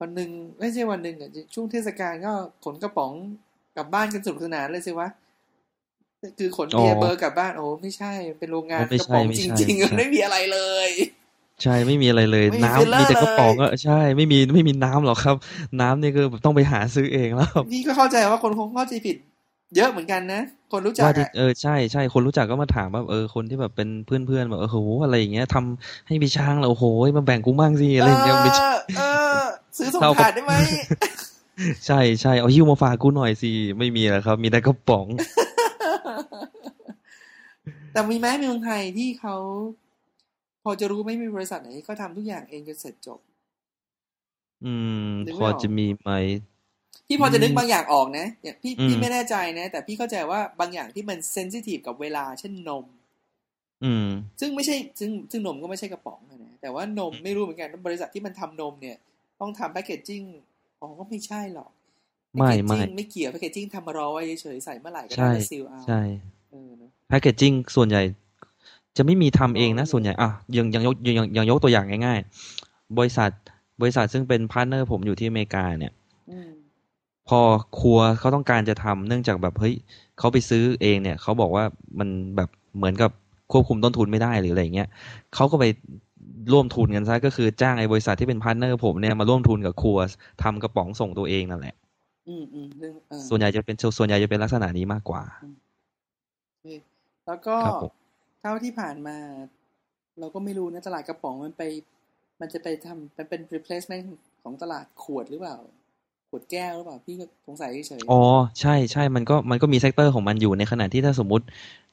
วันหนึ่งไม่ใช่วันหนึ่งอะช่วงเทศกาลก็ขนกระป๋องกลับบ้านกันสนุกสนานเลยสิวะคือขนเบียร์เบอร์กลับบ้านโอ้ไม่ใช่เป็นโรงงานไม่กระใช่ป๋องไม่จใช่ริงๆใช่ไม่มีอะไรเลย ใช่ไม่มีอะไรเลยไม่มีน้ำ filler มีแต่กระป๋องเลยอะใช่ไม่มีไม่มีน้ำหรอกครับ น้ำนี่คือแบบต้องไปหาซื้อเองแล้วครับพี่ก็เข้าใจว่าคนคงเข้าใจผิด เยอะเหมือนกันนะคนรู้จักว่าที่อะเออใช่ใช่คนรู้จักก็มาถามว่าเออคนที่แบบเป็นเพื่อนเพื่อนๆแบบเออโหอะไรอย่างเงี้ยทำให้พี่ช้างเราโอ้โหมาแบ่งกูมั่งสิอะไรอย่างเงี้ย ซื้อส่งเราก็ขาดได้ไหม ใช่ใช่เอาหิ้วมาฝากกูหน่อยสิ ไม่มีแล้วครับ มีแต่กระป๋อง แต่มีไหมมีเมืองไทยที่เขาพอจะรู้ไหม่มีบริษัทไหนที่เขาทำทุกอย่างเองจนเสร็จจบ อืมนึกพไม่อออกจะมีไหมพี่พอจะนึกอืมบางอย่างออกนะอย่างพี่อืมพี่ไม่แน่ใจนะ แต่พี่เข้าใจว่าบางอย่างที่มันเซนซิทีฟกับเวลาเช่นนม อืม ซึ่งไม่ใช่ซึ่งซึ่งนมก็ไม่ใช่กระป๋องอะนะแต่ว่านมไม่รู้เหมือนกันว่าบริษัทที่มันทำนมเนี่ย ต้องทำ packaging อ๋อก็ไม่ใช่หรอกไม่ packaging ไม่ไม่เกี่ยว packaging ทำมารอไว้เฉยๆใส่เมื่อไหร่ก็ใช่ได้แล้ว seal เอาใช่เออเนอะ packaging ส่วนใหญ่ จะไม่มีทำเองนะอ๋อส่วนใหญ่อะยังยังยกยังยังยกตัวอย่างง่าย ๆ บริษัทบริษัทซึ่งเป็น partner ผมอยู่ที่อเมริกาเนี่ยอืมพอครัวเขาต้องการจะทำเนื่องจากแบบเฮ้ยเขาไปซื้อเองเนี่ยเขาบอกว่ามันแบบเหมือนกับควบคุมต้นทุนไม่ได้หรืออะไรเงี้ยเขาก็ไป ร่วมทุนกันซะก็คือจ้างไอ้บริษัทที่เป็น partner ผมเนี่ยมาร่วมทุนกับครัวทำกระป๋องส่งตัวเองนั่นแหละอืมอืมเรื่องเออส่วนใหญ่จะเป็นส่วนใหญ่จะเป็นลักษณะนี้มากกว่าแล้วก็ครับผมเท่าที่ผ่านมา เราก็ไม่รู้นะตลาดกระป๋องมันไป มันจะไปทำมันเป็น replacement ของตลาดขวดหรือเปล่าข วดแก้วหรือเปล่าพี่ก็สงสัยเฉยๆอ๋อใช่ใช่มันก็มันก็มี sector ของมันอยู่ในขณะที่ถ้าสมมติ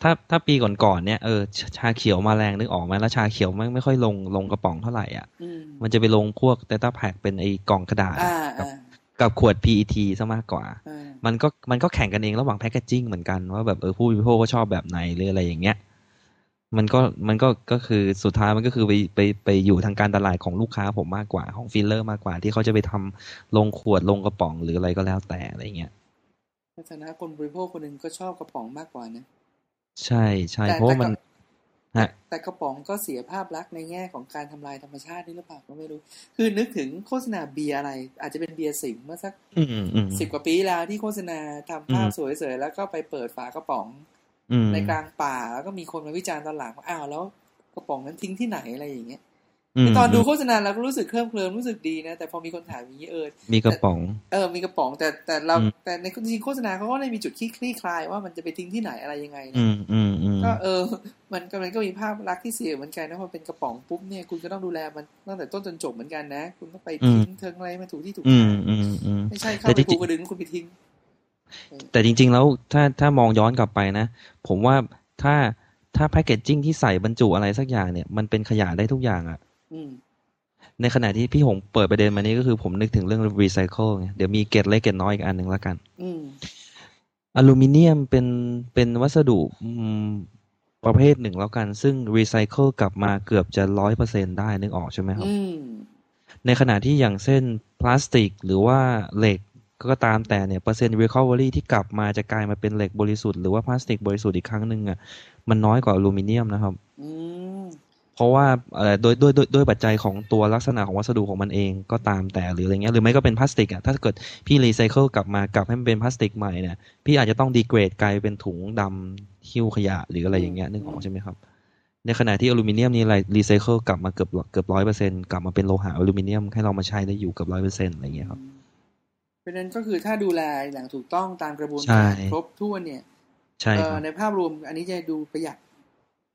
ถ้าถ้าปีก่อนๆเนี่ยเออชาเขียวมาแรงนึกออกไหมแล้วชาเขียวไม่ไม่ค่อยลงลงกระป๋องเท่าไหร่อะอืมมันจะไปลงพวก Tetra Pak เป็นไอ้กล่องกระดาษอ่ากับอ่ากับขวด PET ซะมากกว่าอ่า มันก็มันก็แข่งกันเองระหว่าง packaging เหมือนกันว่าแบบเออผู้บริโภคก็ชอบแบบไหนหรืออะไรอย่างเงี้ย มันก็มันก็ก็คือสุดท้ายมันก็คือไปไปไปอยู่ทางการตลาดของลูกค้าผมมากกว่าของฟิลเลอร์มากกว่าที่เขาจะไปทำลงขวดลงกระป๋องหรืออะไรก็แล้วแต่อะไรเงี้ยในฐานะคนบริโภคคนหนึ่งก็ชอบกระป๋องมากกว่านะใช่ใช่แต่เพราะว่ามันแต่ฮะแต่กระป๋องก็เสียภาพลักษณ์ในแง่ของการทำลายธรรมชาตินี่หรือเปล่าก็ไม่รู้ คือนึกถึงโฆษณาเบียร์อะไร อาจจะเป็นเบียร์สิงห์เมื่อสักอืมอืมสิบกว่าปีแล้วที่โฆษณาทำภาพอืมสวยๆแล้วก็ไปเปิดฝากระป๋องอืม ในกลางป่าแล้วก็มีคนมาวิจารณ์ตอนหลังว่าอ้าวแล้วกระป๋องนั้นทิ้งที่ไหนอะไรอย่างเงี้ยอืมตอนดูโฆษณาเราก็รู้สึกเคลิ้มเคลิ้มรู้สึกดีนะ แต่พอมีคนถามอย่างนี้เออ มีกระป๋อง เออ มีกระป๋องแต่แต่เราอืมแต่ในจริงๆโฆษณาเขาก็ได้มีจุดคลี่คลายว่ามันจะไปทิ้งที่ไหนอะไรยังไงนะอืมอืมอืมก็เออ มันก็มันก็มีภาพลักษณ์ที่เสียเหมือนกันนะพอเป็นกระป๋องปุ๊บเนี่ยคุณก็ต้องดูแลมันตั้งแต่ต้นจนจบเหมือนกันนะ คุณต้องไปทิ้งเทิงอะไรมาถูกที่ถูกอืทามงอืมอืมไม่ใช่เข้าแต่ไปจริภูงๆกระดึงคุณไปทิ้ง แต่จริง ๆ แล้วถ้าถ้ามองย้อนกลับไปนะ ผมว่าถ้าถ้าแพคเกจจิ้งที่ใส่บรรจุอะไรสักอย่างเนี่ยมันเป็นขยะได้ทุกอย่างอะอืมในขณะที่พี่หงเปิดประเด็นมานี้ก็คือผมนึกถึงเรื่องรีไซเคิลไงเดี๋ยวมีเกร็ดเล็กเกร็ดน้อยอีกอันหนึ่งแล้วกันอืมอลูมิเนียมเป็นเป็นวัสดุอืมประเภทหนึ่งแล้วกัน ซึ่งรีไซเคิลกลับมาเกือบจะร้อยเปอร์เซ็นได้นึกออกใช่ไหมครับอืมในขณะที่อย่างเส้นพลาสติกหรือว่าเหล็ก ก็ตามแต่เนี่ยเปอร์เซ็นต์ recovery ที่กลับมาจะกลายมาเป็นเหล็กบริสุทธิ์หรือว่าพลาสติกบริสุทธิ์อีกครั้งหนึ่งอะมันน้อยกว่าอลูมิเนียมนะครับอืมเพราะว่าเอ่อโดยโดยโดยโดยปัจจัยของตัวลักษณะของวัสดุของมันเองก็ตามแต่หรืออะไรเงี้ยหรือไม่ก็เป็นพลาสติกอะถ้าเกิดพี่รีไซเคิลกลับมากลับให้มันเป็นพลาสติกใหม่เนี่ยพี่อาจจะต้อง degrade กลายเป็นถุงดำหิ้วขยะหรืออะไรอย่างเงี้ยนึกออกใช่ไหมครับ ในขณะที่อลูมิเนียมนี่อะไรรีไซเคิลกลับมาเกือบเกือบร้อยเปอร์เซ็นกลับมาเป็นโลหะอลูมิเนียมให้เรามาใช้ได้อยู่เกือบร้อยเปอร์เซ็นอะไรเงี้ยครับ เพราะฉะนั้นก็คือถ้าดูแลอย่างถูกต้องตามกระบวนใช่การครบถ้วนเนี่ยใช่เอ่คอรับในภาพรวมอันนี้จะดูประหยัด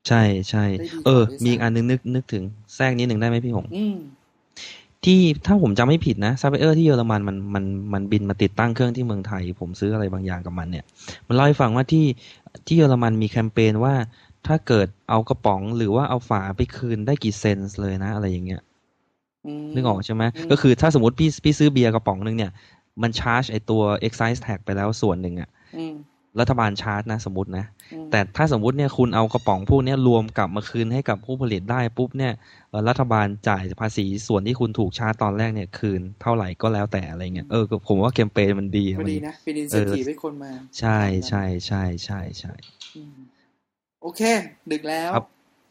ใช่ใช่ได้ดีกว่าเออด้วยซ้ำมีอีกอันนึงนึกนึกถึงแทรกนิดหนึ่งได้ไหมพี่หงอืมที่ถ้าผมจำไม่ผิดนะซัพพลายเออร์ที่เยอรมันมันมันมันบินมาติดตั้งเครื่องที่เมืองไทย ผมซื้ออะไรบางอย่างกับมันเนี่ย มันเล่าให้ฟังว่าที่ที่เยอรมันมีแคมเปญว่าถ้าเกิดเอากระป๋องหรือว่าเอาฝาไปคืนได้กี่เซนต์เลยนะ อะไรอย่างเงี้ยมนึกออกใช่ไหมอืมก็คือถ้าสมมติพี่พี่ซื้อเบียร์กระป๋องหนึงเนี่ย มันชาร์จไอตัว excise tax ไปแล้วส่วนหนึ่งอะอืมรัฐบาลชาร์จนะสมมตินะอืมแต่ถ้าสมมติเนี่ยคุณเอากระป๋องพวกเนี้ยรวมกลับมาคืนให้กับผู้ผลิตได้ปุ๊บเนี่ยเอ่อรัฐบาลจ่ายภาษีส่วนที่คุณถูกชาร์จตอนแรกเนี่ยคืนเท่าไหร่ก็แล้วแต่อะไรเงี้ยเออผมว่าแคมเปญมันดีก็มันดีนะเป็นอินสตีให้คนมา ใช่ใช่ใช่ใช่ใช่อืมโอเค ดึกแล้วครับ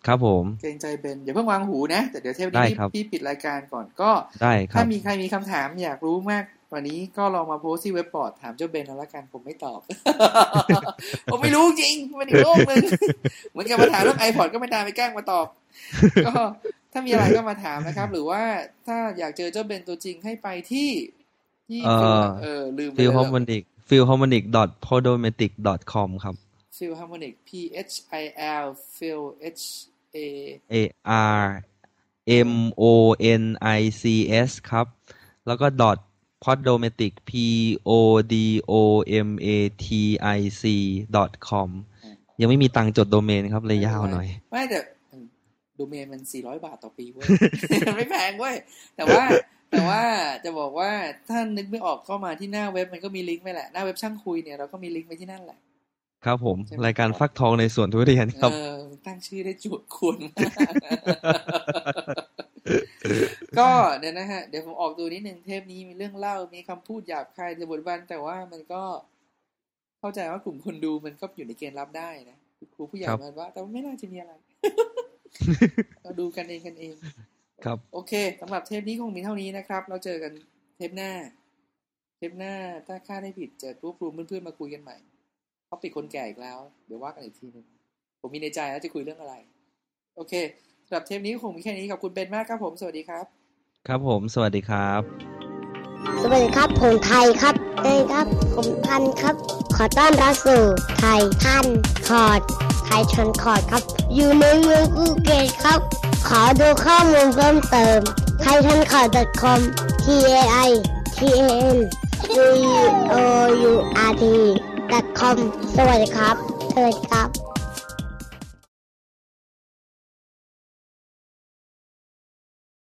ครับผม เกรงใจเบนอย่าเพิ่งวางหูนะ แต่เดี๋ยวเทปได้นี้ครับพี่ปิดรายการก่อนก็ได้ครัถ้ามีใครมีคำถามอยากรู้มากก ว่านี้ก็ลองมาโพสต์ที่เว็บบอร์ดถามเจ้าเบนเอาละกันผมไม่ตอบ ผมไม่รู้จริงมันอีกโลกหนึ่งเหมือนกับมาถามเรื่อง iPod ก็ไม่ตามไปแกล้งมาตอบ ก็ถ้ามีอะไรก็มาถามนะครับ หรือว่าถ้าอยากเจอเจ้าเบนตัวจริงให้ไปที่ที่เอ่อเออลืมไปฟิลแล้วฮอร์โมนิก Philharmonic podomatic com ครับ Philharmonic P H I L ฟิล H A A R M O N I C S ครับ แล้วก็ dot podomatic P O D O M A T I C dot com ยังไม่มีตังค์จดโดเมนครับ เลยยาวหน่อย ไม่แต่โดเมนมัน 400 บาทต่อปีเว้ย มันไม่แพงเว้ย แต่ว่าแต่ว่าจะบอกว่าถ้านึกไม่ออกก็มาที่หน้าเว็บมันก็มีลิงก์ไปแหละ หน้าเว็บช่างคุยเนี่ยเราก็มีลิงก์ไปที่นั่นแหละ ครับผมใช่ไหมรายการฟักทองในสวนทุเรียนครับเออตั้งชื่อได้จุดควรมา กก็เดี๋ยวนะฮะ เดี๋ยวผมออกตัวนิดนึงเทปนี้มีเรื่องเล่ามีคำพูดหยาบคายในบทบันแต่ว่ามันก็เข้าใจว่ากลุ่มคนดูมันก็อยู่ในเกณฑ์รับได้นะครูผู้ใหญ่ครับมันว่า แต่ว่าไม่น่าจะมีอะไรเราดูกันเองกันเอง ครับ โอเคสำหรับเทปนี้คงมีเท่านี้นะครับ เราเจอกันเทปหน้า เทปหน้าถ้าค่าได้ผิดจะรวบรวมเพื่อนๆมาคุยกันใหม่เขาปิดคนแก่อีกแล้ว เดี๋ยวว่ากันอีกทีหนึงผมมีในใจแล้วจะคุยเรื่องอะไร โอเค สำหรับเทปนี้คงมีแค่นี้ขอบคุณเบนมากครับผม สวัสดีครับ ครับผม สวัสดีครับ สวัสดีครับผมไทยครับเอ้ยครับ ผมทันครับ ขอต้อนรับสู่ไทยทันคอร์ดไทยทันคอร์ดครับ อยู่ในเมืองภูเก็ตครับ ขอดูข้อมูลเพิ่มเติมไทยทันคอร์ด .com t a i t a n c o u r t com สวัสดีครับสวัสดีครับ